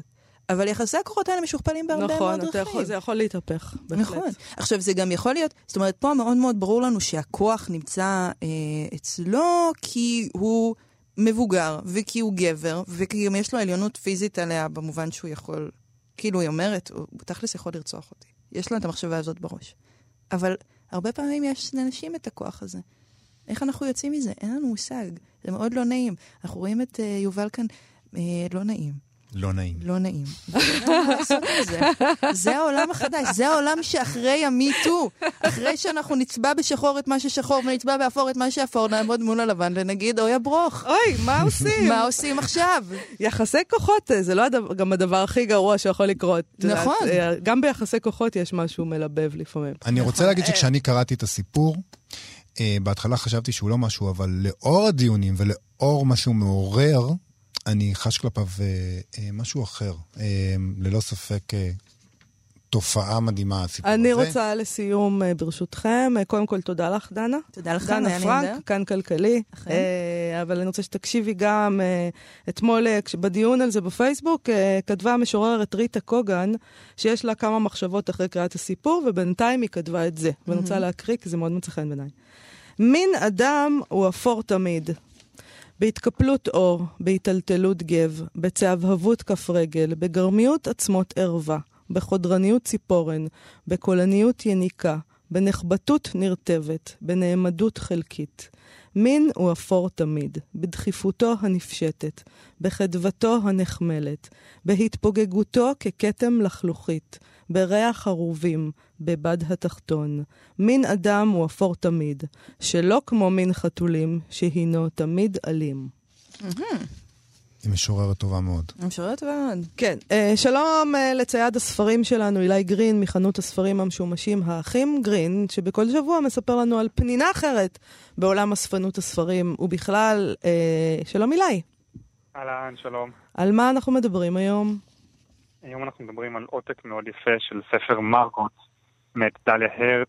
אבל יחסי הכוחות האלה משוכפלים בהרבה מאוד נכון, דרכים. אתה יכול- זה יכול להתהפך, בהחלט. נכון. עכשיו, זה גם יכול להיות, זאת אומרת, פה מאוד מאוד ברור לנו שהכוח נמצא אה, אצלו כי הוא מבוגר, וכי הוא גבר, וכי גם יש לו עליונות פיזית עליה במובן שהוא יכול, כאילו היא אומרת, הוא תכלס יכול לרצוח אותי. יש לו את המחשבה הזאת בראש. אבל הרבה פעמים יש לנשים את הכוח הזה. איך אנחנו יוצאים מזה? אין לנו מושג. זה מאוד לא נעים. אנחנו רואים את אה, יובל כאן, אה, לא נעים. לא נעים. לא נעים. זה. העולם החדש, זה העולם שאחרי המיטו. אחרי שאנחנו נצבע בשחור את מה ששחור ונצבע באפור את מה שאפור, נעמוד מול הלבן ונגיד, אוי הברוך. אוי, מה עושים? מה עושים עכשיו? יחסי כוחות, אה, זה לא גם הדבר הכי גרוע שיכול לקרות. נכון. אה, גם ביחסי כוחות יש משהו מלבב לפעמים. אני רוצה להגיד שכשאני קראתי את הסיפור, אה, בהתחלה חשבתי שהוא לא משהו, אבל לאור הדיונים ולאור מה שהוא מעורר, אני חש כלפיו אה, אה, משהו אחר. אה, ללא ספק אה, תופעה מדהימה, הסיפור הזה. אני רוצה לסיום, אה, ברשותכם, אה, קודם כל תודה לך, דנה. תודה לך, דנה פרנק. כאן כלכלי. אכן. אה, אבל אני רוצה שתקשיבי גם, אה, אתמול אה, בדיון על זה בפייסבוק, אה, כתבה המשוררת ריטה קוגן, שיש לה כמה מחשבות אחרי קריאת הסיפור, ובינתיים היא כתבה את זה. ואני רוצה להקריא, כי זה מאוד מצא חן בעיניי. מין אדם הוא אפור תמיד. בהתקפלות אור, בהיטלטלות גב, בצהבהבות כף רגל, בגרמיות עצמות ערווה, בחודרניות ציפורן, בקולניות יניקה, בנחבטות נרטבת, בנעמדות חלקית. מין הוא אפור תמיד, בדחיפותו הנפשטת, בחדוותו הנחמלת, בהתפוגגותו ככתם לחלוכית, בריח ערובים, בבד התחתון. מין אדם הוא אפור תמיד, שלא כמו מין חתולים, שהינו תמיד אלים. היא משוררת טובה מאוד. משוררת טובה מאוד. כן, אה, שלום אה, לצייד הספרים שלנו, אילי גרין, מחנות הספרים המשומשים האחים גרין, שבכל שבוע מספר לנו על פנינה אחרת בעולם אספנות הספרים, ובכלל, אה, שלום אילי, אהלן, שלום. על מה אנחנו מדברים היום? היום אנחנו מדברים על עותק מאוד יפה של ספר מרגוט מאת דליה הרץ,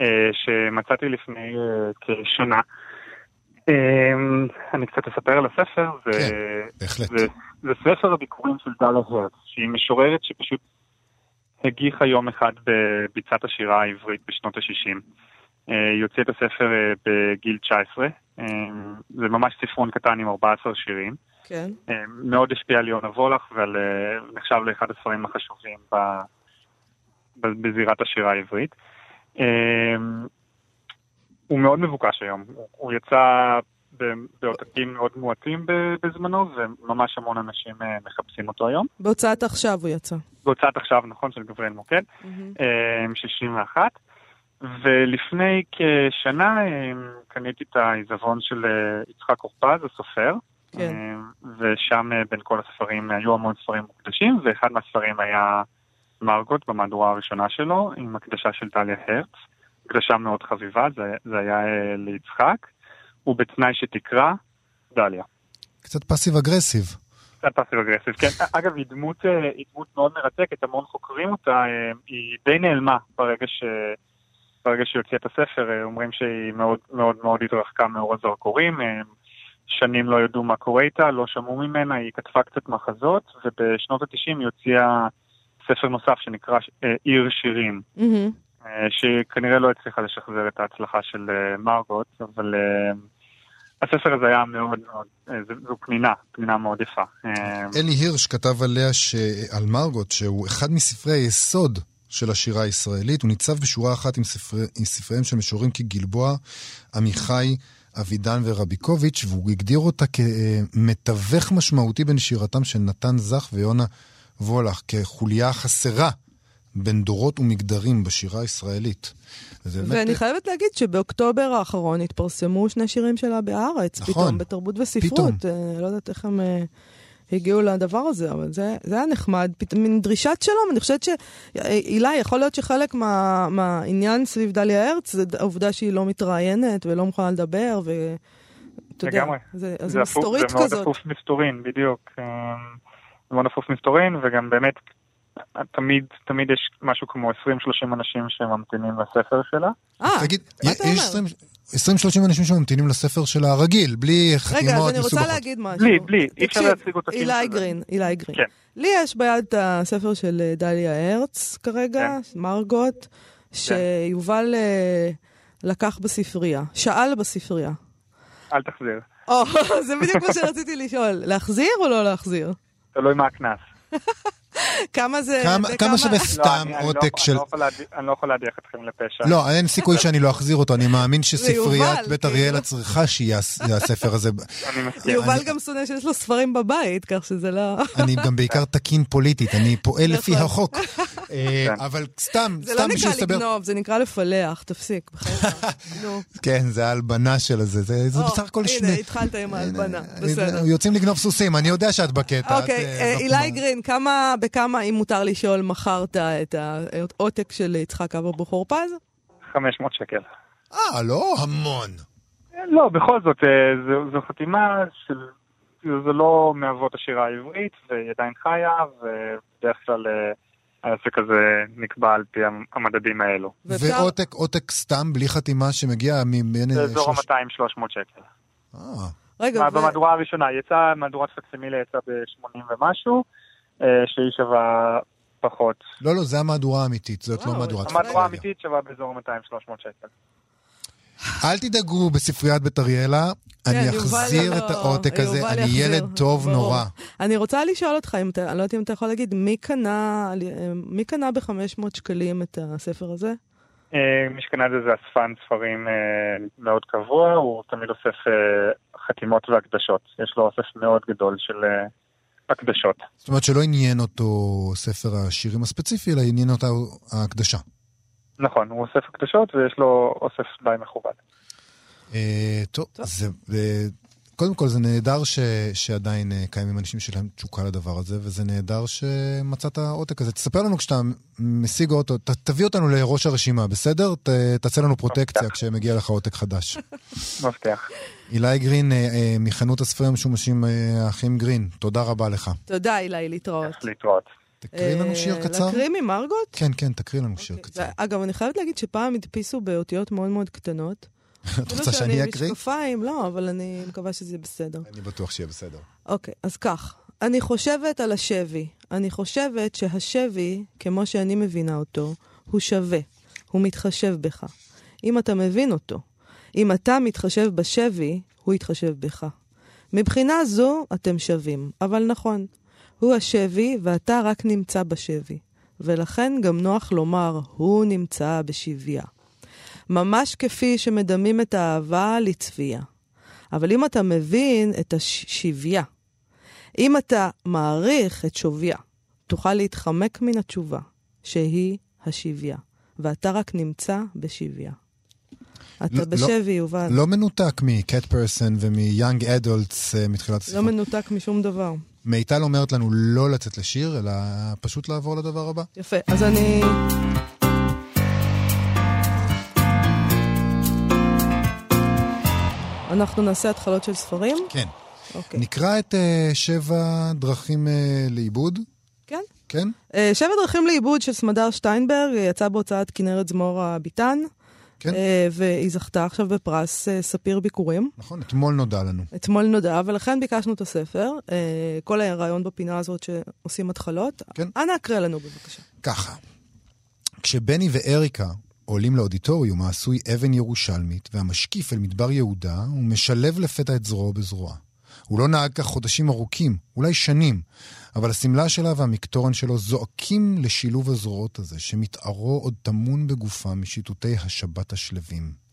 אה, שמצאתי לפני אה, כשנה. אה, אני קצת אספר על הספר, זה, כן, בהחלט. זה, זה ספר הביקורים של דליה הרץ, שהיא משוררת שפשוט הגיחה יום אחד בביצת השירה העברית בשנות ה-60. היא הוציאה את הספר בגיל 19, אה, זה ממש ספרון קטן עם 14 שירים. כן. אה, מאוד השפיע על יונה וולך ונחשב לאחד הספרים החשובים ב, בזירת השירה העברית. אה, הוא מאוד מבוקש היום, הוא, יצא בעותקים מאוד מועטים בזמנו וממש המון אנשים אה, מחפשים אותו היום. בהוצאת עכשיו הוא יצא. בהוצאת עכשיו, נכון, של גבריאל מוקד, אה, 61. ולפני כשנה אה, קניתי את העיזבון של אה, יצחק אורפז, הסופר. כן. אה, ושם אה, בין כל הספרים היו המון ספרים מוקדשים, ואחד מהספרים היה מרגוט במהדורה הראשונה שלו, עם הקדשה של טליה הרץ. הקדשה מאוד חביבה, זה, זה היה אה, ליצחק, ובתנאי שתקרא, דליה. קצת פאסיב אגרסיב. קצת פאסיב אגרסיב, כן. אגב, היא דמות, אה, היא דמות מאוד מרתקת, המון חוקרים אותה, אה, היא די נעלמה ברגע, ש... ברגע שהיא הוציאה את הספר, אה, אומרים שהיא מאוד מאוד מאוד התרחקה מאור הזרקורים, אה, שנים לא ידעו מה קורה איתה, לא שמעו ממנה, היא כתבה קצת מחזות, ובשנות ה-90 היא הוציאה ספר נוסף שנקרא אה, עיר שירים. מהמם. אה, שכנראה לא הצליחה לשחזר את ההצלחה של אה, מרגוט, אבל אה, הספר הזה היה מאוד מאוד, אה, זו- זו פנינה, פנינה מאוד יפה. אה, אלי הירש כתב עליה, ש... על מרגוט, שהוא אחד מספרי היסוד של השירה הישראלית. הוא ניצב בשורה אחת עם, ספרי... עם ספריהם של משוררים כגלבוע, עמיחי, אבידן ורביקוביץ', והוא הגדיר אותה כמתווך משמעותי בין שירתם של נתן זך ויונה וולך, כחוליה חסרה בין דורות ומגדרים בשירה הישראלית. וזה באמת- ואני חייבת להגיד שבאוקטובר האחרון התפרסמו שני שירים שלה בהארץ, נכון. פתאום, בתרבות וספרות. פתאום. אה, לא יודעת איך הם אה, הגיעו לדבר הזה, אבל זה, זה היה נחמד. פתאום, מין דרישת שלום, אני חושבת שהילה, יכול להיות שחלק מה, מהעניין סביב דליה הרץ זה העובדה שהיא לא מתראיינת ולא מוכנה לדבר, ואתה יודע. זה, זה הפוך- מסתורית זה מאוד כזאת. אפוף מסתורין, בדיוק. אה, זה מאוד אפוף מסתורין, וגם באמת, תמיד, תמיד יש משהו כמו 20-30 אנשים שממתינים לספר שלה. אה, תגיד, מה אתה יש אומר? 20-30 אנשים שממתינים לספר שלה הרגיל, בלי רגע, חתימות אז אני רוצה מסובכות. להגיד משהו. בלי, בלי, אי אפשר תקשיב, להציג אותה כאילו אילי. גרין, אילי גרין. כן. לי יש ביד את הספר של אה, דליה הרץ כרגע, מרגוט, שיובל אה, לקח בספרייה, שאל בספרייה. אל תחזיר. זה בדיוק מה שרציתי לשאול, להחזיר או לא להחזיר? תלוי מה הקנס. כמה זה... כמה- שווה לא, סתם אני לא עותק של... אני לא יכול להדיח- אני לא יכול להדיח אתכם לפשע. לא, אין סיכוי שאני לא אחזיר אותו, אני מאמין שספריית בית כאילו. אריאלה צריכה שיהיה הס- הספר הזה. אני מסכים. יובל גם שונא שיש לו ספרים בבית, כך שזה לא... אני גם בעיקר תקין פוליטית, אני פועל לפי נכון. החוק. אה, אבל סתם, זה לא סתם בשביל נקרא לסבר... לגנוב, זה נקרא לפלח, תפסיק, בחייך. כן, זה ההלבנה של הזה, זה זה בסך הכל הנה, שני... התחלת עם ההלבנה, הנה, בסדר. יוצאים לגנוב סוסים, אני יודע שאת בקטע. אוקיי, אה, אה, לא אילי גרין, כמה, בכמה, אם מותר לשאול, מכרת את העותק של יצחק אבר בכור פז? 500 שקל. אה, לא המון. לא, בכל זאת, אה, זו- זו חתימה של... זה לא מאבות השירה העברית, והיא עדיין חיה, ובדרך כלל אה, העסק הזה נקבע על פי המ- המדדים האלו. ועותק, עותק סתם, בלי חתימה, שמגיע מבין... זה אזור שלוש- ה-200-300 שקל. אה, רגע, מה- ו- במהדורה הראשונה, יצאה, מהדורת פקסימילה יצאה ב-80 ומשהו, שהיא שווה פחות. לא, לא, זה המהדורה האמיתית, זאת לא מהדורת המהדורה פקסימיליה. האמיתית שווה באזור 200-300 שקל. אל תדאגו בספריית בית אריאלה, אני כן, יובל אחזיר את העותק הזה, אני ילד טוב. נורא. אני רוצה לשאול אותך, אני לא יודעת אם אתה יכול להגיד, מי קנה, מי קנה ב-500 שקלים את הספר הזה? אה, מי שקנה את זה זה אספן ספרים אה, מאוד קבוע, הוא תמיד אוסף אה, חתימות והקדשות. יש לו אוסף מאוד גדול של אה, הקדשות. זאת אומרת שלא עניין אותו ספר השירים הספציפי, אלא עניין אותה ההקדשה. נכון, הוא אוסף הקדשות ויש לו אוסף די מכובד. אה, טוב, זה, אה, קודם כל זה נהדר ש, שעדיין אה, קיימים אנשים שלהם תשוקה לדבר הזה, וזה נהדר שמצאת עותק הזה. תספר לנו כשאתה משיג אותו, ת, תביא אותנו לראש הרשימה, בסדר? ת, תעשה לנו פרוטקציה מבטיח. כשמגיע לך עותק חדש. מבטיח. אילי גרין, אה, אה, מחנות הספרים המשומשים אה, האחים גרין, תודה רבה לך. תודה, אילי, להתראות. להתראות. תקריא לנו שיר קצר? להקריא ממרגוט? כן, כן, תקריא לנו שיר קצר. ו- אגב, אני חייבת להגיד שפעם הדפיסו באותיות מאוד מאוד קטנות. את רוצה שאני אקריא? עם משקפיים, לא, אבל אני מקווה שזה יהיה בסדר. אני בטוח שיהיה בסדר. אוקיי, אז כך. אני חושבת על השבי. אני חושבת שהשבי, כמו שאני מבינה אותו, הוא שווה. הוא מתחשב בך. אם אתה מבין אותו. אם אתה מתחשב בשבי, הוא יתחשב בך. מבחינה זו, אתם שווים. אבל נכון, הוא השבי ואתה רק נמצא בשבי. ולכן גם נוח לומר, הוא נמצא בשביה. ממש כפי שמדמים את האהבה לצבייה. אבל אם אתה מבין את השביה, אם אתה מעריך את שוויה, תוכל להתחמק מן התשובה, שהיא השביה, ואתה רק נמצא בשביה. לא- אתה לא- בשבי, יובל. לא מנותק מקט ומ-young adults אה, מתחילת לא הספרות. מנותק משום דבר. מיטל אומרת לנו לא לצאת לשיר, אלא פשוט לעבור לדבר הבא. יפה, אז אני... אנחנו נעשה התחלות של ספרים? כן. אוקיי. נקרא את אה, שבע דרכים אה, לאיבוד, כן. כן? אה, שבע דרכים לאיבוד של סמדר שטיינברג, יצא בהוצאת כנרת זמורה ביטן, כן. אה, והיא זכתה עכשיו בפרס אה, ספיר ביקורים. נכון, אתמול נודע לנו. אתמול נודע, ולכן ביקשנו את הספר. אה, כל הרעיון בפינה הזאת שעושים התחלות. כן. אנא הקרא לנו בבקשה. ככה, כשבני ואריקה עולים לאודיטוריום העשוי אבן ירושלמית, והמשקיף אל מדבר יהודה, הוא משלב לפתע את זרועו בזרועה. הוא לא נהג כך חודשים ארוכים, אולי שנים, אבל השמלה שלה והמקטורן שלו זועקים לשילוב הזרועות הזה, שמתארו עוד טמון בגופה משיטוטי השבת השלווים.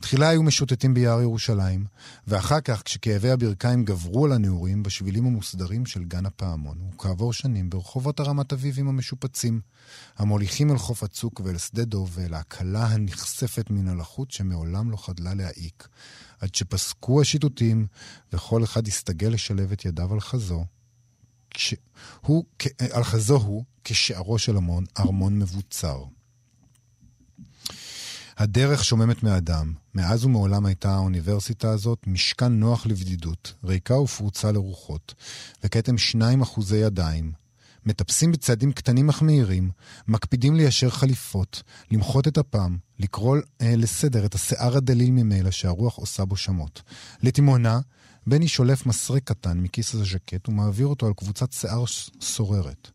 תחילה היו משוטטים ביער ירושלים, ואחר כך, כשכאבי הברכיים גברו על הנעורים, בשבילים המוסדרים של גן הפעמון, וכעבור שנים ברחובות הרמת אביבים המשופצים, המוליכים אל חוף הצוק ואל שדה דוב ואל ההקלה הנכספת מן הלחות שמעולם לא חדלה להעיק, עד שפסקו השיטוטים, וכל אחד הסתגל לשלב את ידיו על חזו, כש... הוא, על חזו הוא כשערו של המון, ארמון מבוצר. הדרך שוממת מאדם. מאז ומעולם הייתה האוניברסיטה הזאת משכן נוח לבדידות, ריקה ופרוצה לרוחות, וכתם שניים אחוזי ידיים. מטפסים בצעדים קטנים אך מהירים, מקפידים ליישר חליפות, למחות את אפם, לקרוא אה, לסדר את השיער הדליל ממילא שהרוח עושה בו שמות. לתימונה, בני שולף מסרק קטן מכיס הז'קט ומעביר אותו על קבוצת שיער סוררת.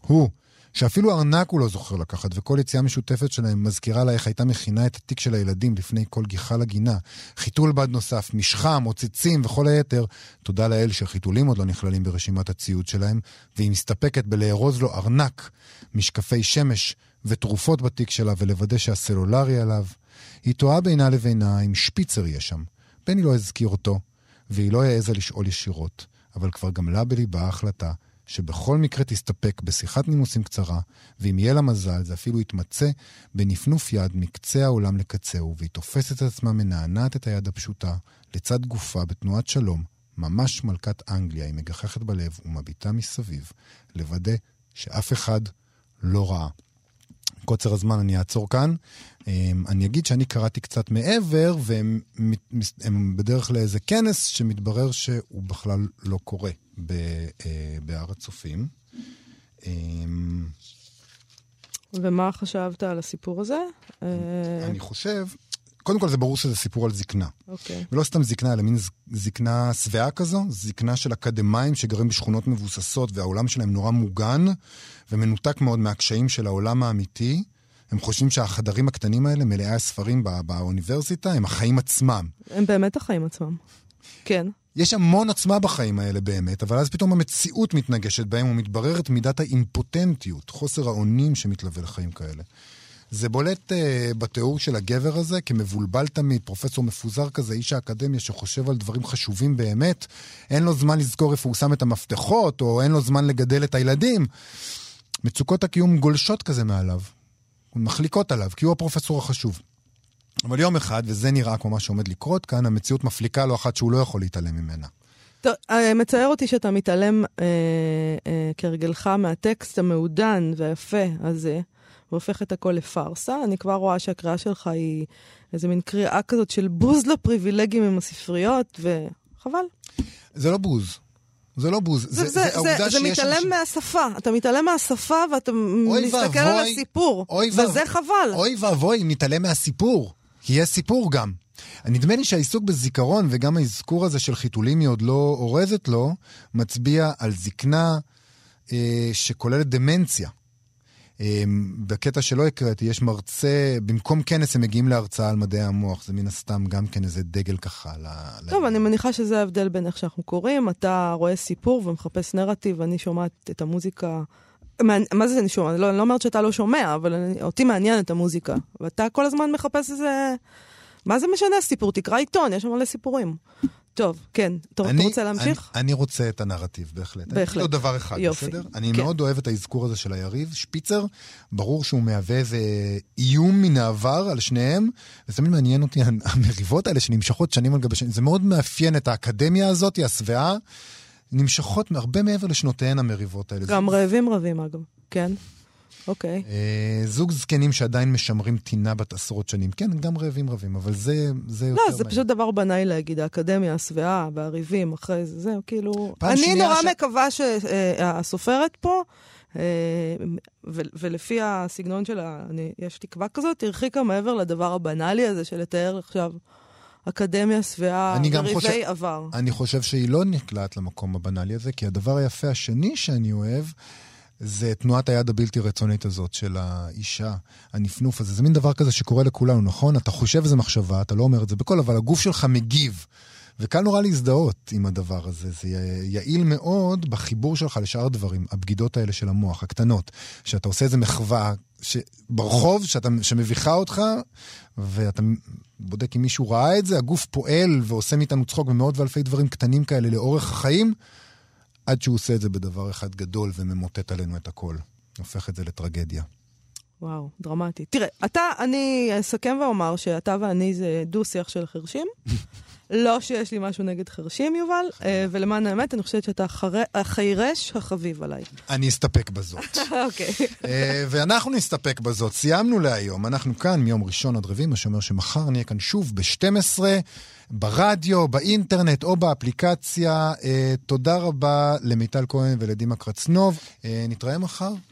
הוא, שאפילו ארנק הוא לא זוכר לקחת, וכל יציאה משותפת שלהם מזכירה לה איך הייתה מכינה את התיק של הילדים לפני כל גיחה לגינה. חיתול בד נוסף, משחם, עוצצים וכל היתר. תודה לאל שחיתולים עוד לא נכללים ברשימת הציוד שלהם, והיא מסתפקת בלארוז לו ארנק, משקפי שמש ותרופות בתיק שלה ולוודא שהסלולרי עליו. היא טועה בינה לבינה אם שפיצר יהיה שם. בני לא הזכיר אותו, והיא לא העזה לשאול ישירות, אבל כבר גמלה בליבה ההחלטה שבכל מקרה תסתפק בשיחת נימוסים קצרה, ואם יהיה לה מזל, זה אפילו יתמצא בנפנוף יד מקצה העולם לקצהו, והיא תופסת את עצמה מנענעת את היד הפשוטה, לצד גופה בתנועת שלום, ממש מלכת אנגליה, היא מגחכת בלב ומביטה מסביב, לוודא שאף אחד לא ראה. קוצר הזמן אני אעצור כאן. אמ, אני אגיד שאני קראתי קצת מעבר, והם בדרך לאיזה כנס שמתברר שהוא בכלל לא קורה אה, בהר הצופים. אמ, ומה חשבת על הסיפור הזה? אה, אני חושב, קודם כל זה ברור שזה סיפור על זקנה. אוקיי. ולא סתם זקנה, אלא מין זקנה שבעה כזו, זקנה של אקדמאים שגרים בשכונות מבוססות והעולם שלהם נורא מוגן ומנותק מאוד מהקשיים של העולם האמיתי. הם חושבים שהחדרים הקטנים האלה, מלאי הספרים בא, באוניברסיטה, הם החיים עצמם. הם באמת החיים עצמם. כן. יש המון עוצמה בחיים האלה באמת, אבל אז פתאום המציאות מתנגשת בהם ומתבררת מידת האימפוטנטיות, חוסר האונים שמתלווה לחיים כאלה. זה בולט uh, בתיאור של הגבר הזה כמבולבל תמיד, פרופסור מפוזר כזה, איש האקדמיה שחושב על דברים חשובים באמת, אין לו זמן לזכור איפה הוא שם את המפתחות, או אין לו זמן לגדל את הילדים. מצוקות הקיום גולשות כזה מעליו, מחליקות עליו, כי הוא הפרופסור החשוב. אבל יום אחד, וזה נראה כמו מה שעומד לקרות כאן, המציאות מפליקה לו אחת שהוא לא יכול להתעלם ממנה. טוב, אה, מצער אותי שאתה מתעלם אה, אה, כהרגלך מהטקסט המעודן והיפה הזה, והופך את הכל לפארסה. אני כבר רואה שהקריאה שלך היא איזה מין קריאה כזאת של בוז לפריבילגים עם הספריות, וחבל. זה לא בוז. זה לא בוז, זה, זה, זה, זה, זה, זה מתעלם אנשים... מהשפה. אתה מתעלם מהשפה ואתה מסתכל ואבוי, על הסיפור, וזה ואב... חבל. אוי ואבוי, אם נתעלם מהסיפור. כי יש סיפור גם. נדמה לי שהעיסוק בזיכרון וגם האזכור הזה של חיתולים היא עוד לא אורזת לו, מצביע על זקנה אה, שכוללת דמנציה. אה, בקטע שלא הקראתי, יש מרצה, במקום כנס הם מגיעים להרצאה על מדעי המוח, זה מן הסתם גם כן איזה דגל ככה. טוב, ל... אני מניחה שזה ההבדל בין איך שאנחנו קוראים, אתה רואה סיפור ומחפש נרטיב, אני שומעת את המוזיקה. מה זה אני שומע? לא, אני לא אומרת שאתה לא שומע, אבל אני, אותי מעניינת המוזיקה. ואתה כל הזמן מחפש איזה... מה זה משנה סיפור? תקרא עיתון, יש שם מלא סיפורים. טוב, כן. אתה, אני, רוצה להמשיך? אני, אני רוצה את הנרטיב, בהחלט. בהחלט. אני עוד דבר אחד, יופי. בסדר? אני כן. מאוד אוהב את האזכור הזה של היריב. שפיצר, ברור שהוא מהווה איזה איום מן העבר על שניהם, וזה תמיד מעניין אותי, המריבות האלה שנמשכות שנים על גבי שנים, זה מאוד מאפיין את האקדמיה הזאת, השבעה. נמשכות הרבה מעבר לשנותיהן המריבות האלה. גם רעבים רבים, אגב. כן. אוקיי. אה, זוג זקנים שעדיין משמרים טינה בת עשרות שנים. כן, גם רעבים רבים, אבל זה, זה יותר... לא, זה פשוט דבר בנאי להגיד, האקדמיה, השבעה והריבים אחרי זה, זהו, כאילו... אני נורא ש... מקווה שהסופרת פה, אה, ולפי הסגנון שלה, אני, יש תקווה כזאת, הרחיקה מעבר לדבר הבנאלי הזה של לתאר עכשיו אקדמיה שבעה, וריבי חושב, עבר. אני חושב שהיא לא נקלעת למקום הבנאלי הזה, כי הדבר היפה השני שאני אוהב, זה תנועת היד הבלתי רצונית הזאת של האישה, הנפנוף הזה. זה מין דבר כזה שקורה לכולנו, נכון? אתה חושב איזה מחשבה, אתה לא אומר את זה בקול, אבל הגוף שלך מגיב. וקל נורא להזדהות עם הדבר הזה. זה יעיל מאוד בחיבור שלך לשאר הדברים, הבגידות האלה של המוח, הקטנות. שאתה עושה איזה מחווה ש... ברחוב שאתה... שמביכה אותך, ואתה בודק אם מישהו ראה את זה, הגוף פועל ועושה מאיתנו צחוק במאות ואלפי דברים קטנים כאלה לאורך החיים, עד שהוא עושה את זה בדבר אחד גדול וממוטט עלינו את הכל. הופך את זה לטרגדיה. וואו, דרמטי. תראה, אתה, אני אסכם ואומר שאתה ואני זה דו-שיח של חרשים. לא שיש לי משהו נגד חרשים, יובל, אה, ולמען האמת, אני חושבת שאתה החירש החביב עליי. אני אסתפק בזאת. אוקיי. אה, ואנחנו נסתפק בזאת. סיימנו להיום. אנחנו כאן מיום ראשון עד רביעי, מה שאומר שמחר נהיה כאן שוב ב-12, ברדיו, באינטרנט או באפליקציה. אה, תודה רבה למיטל כהן ולדימה קרצנוב. נתראה מחר.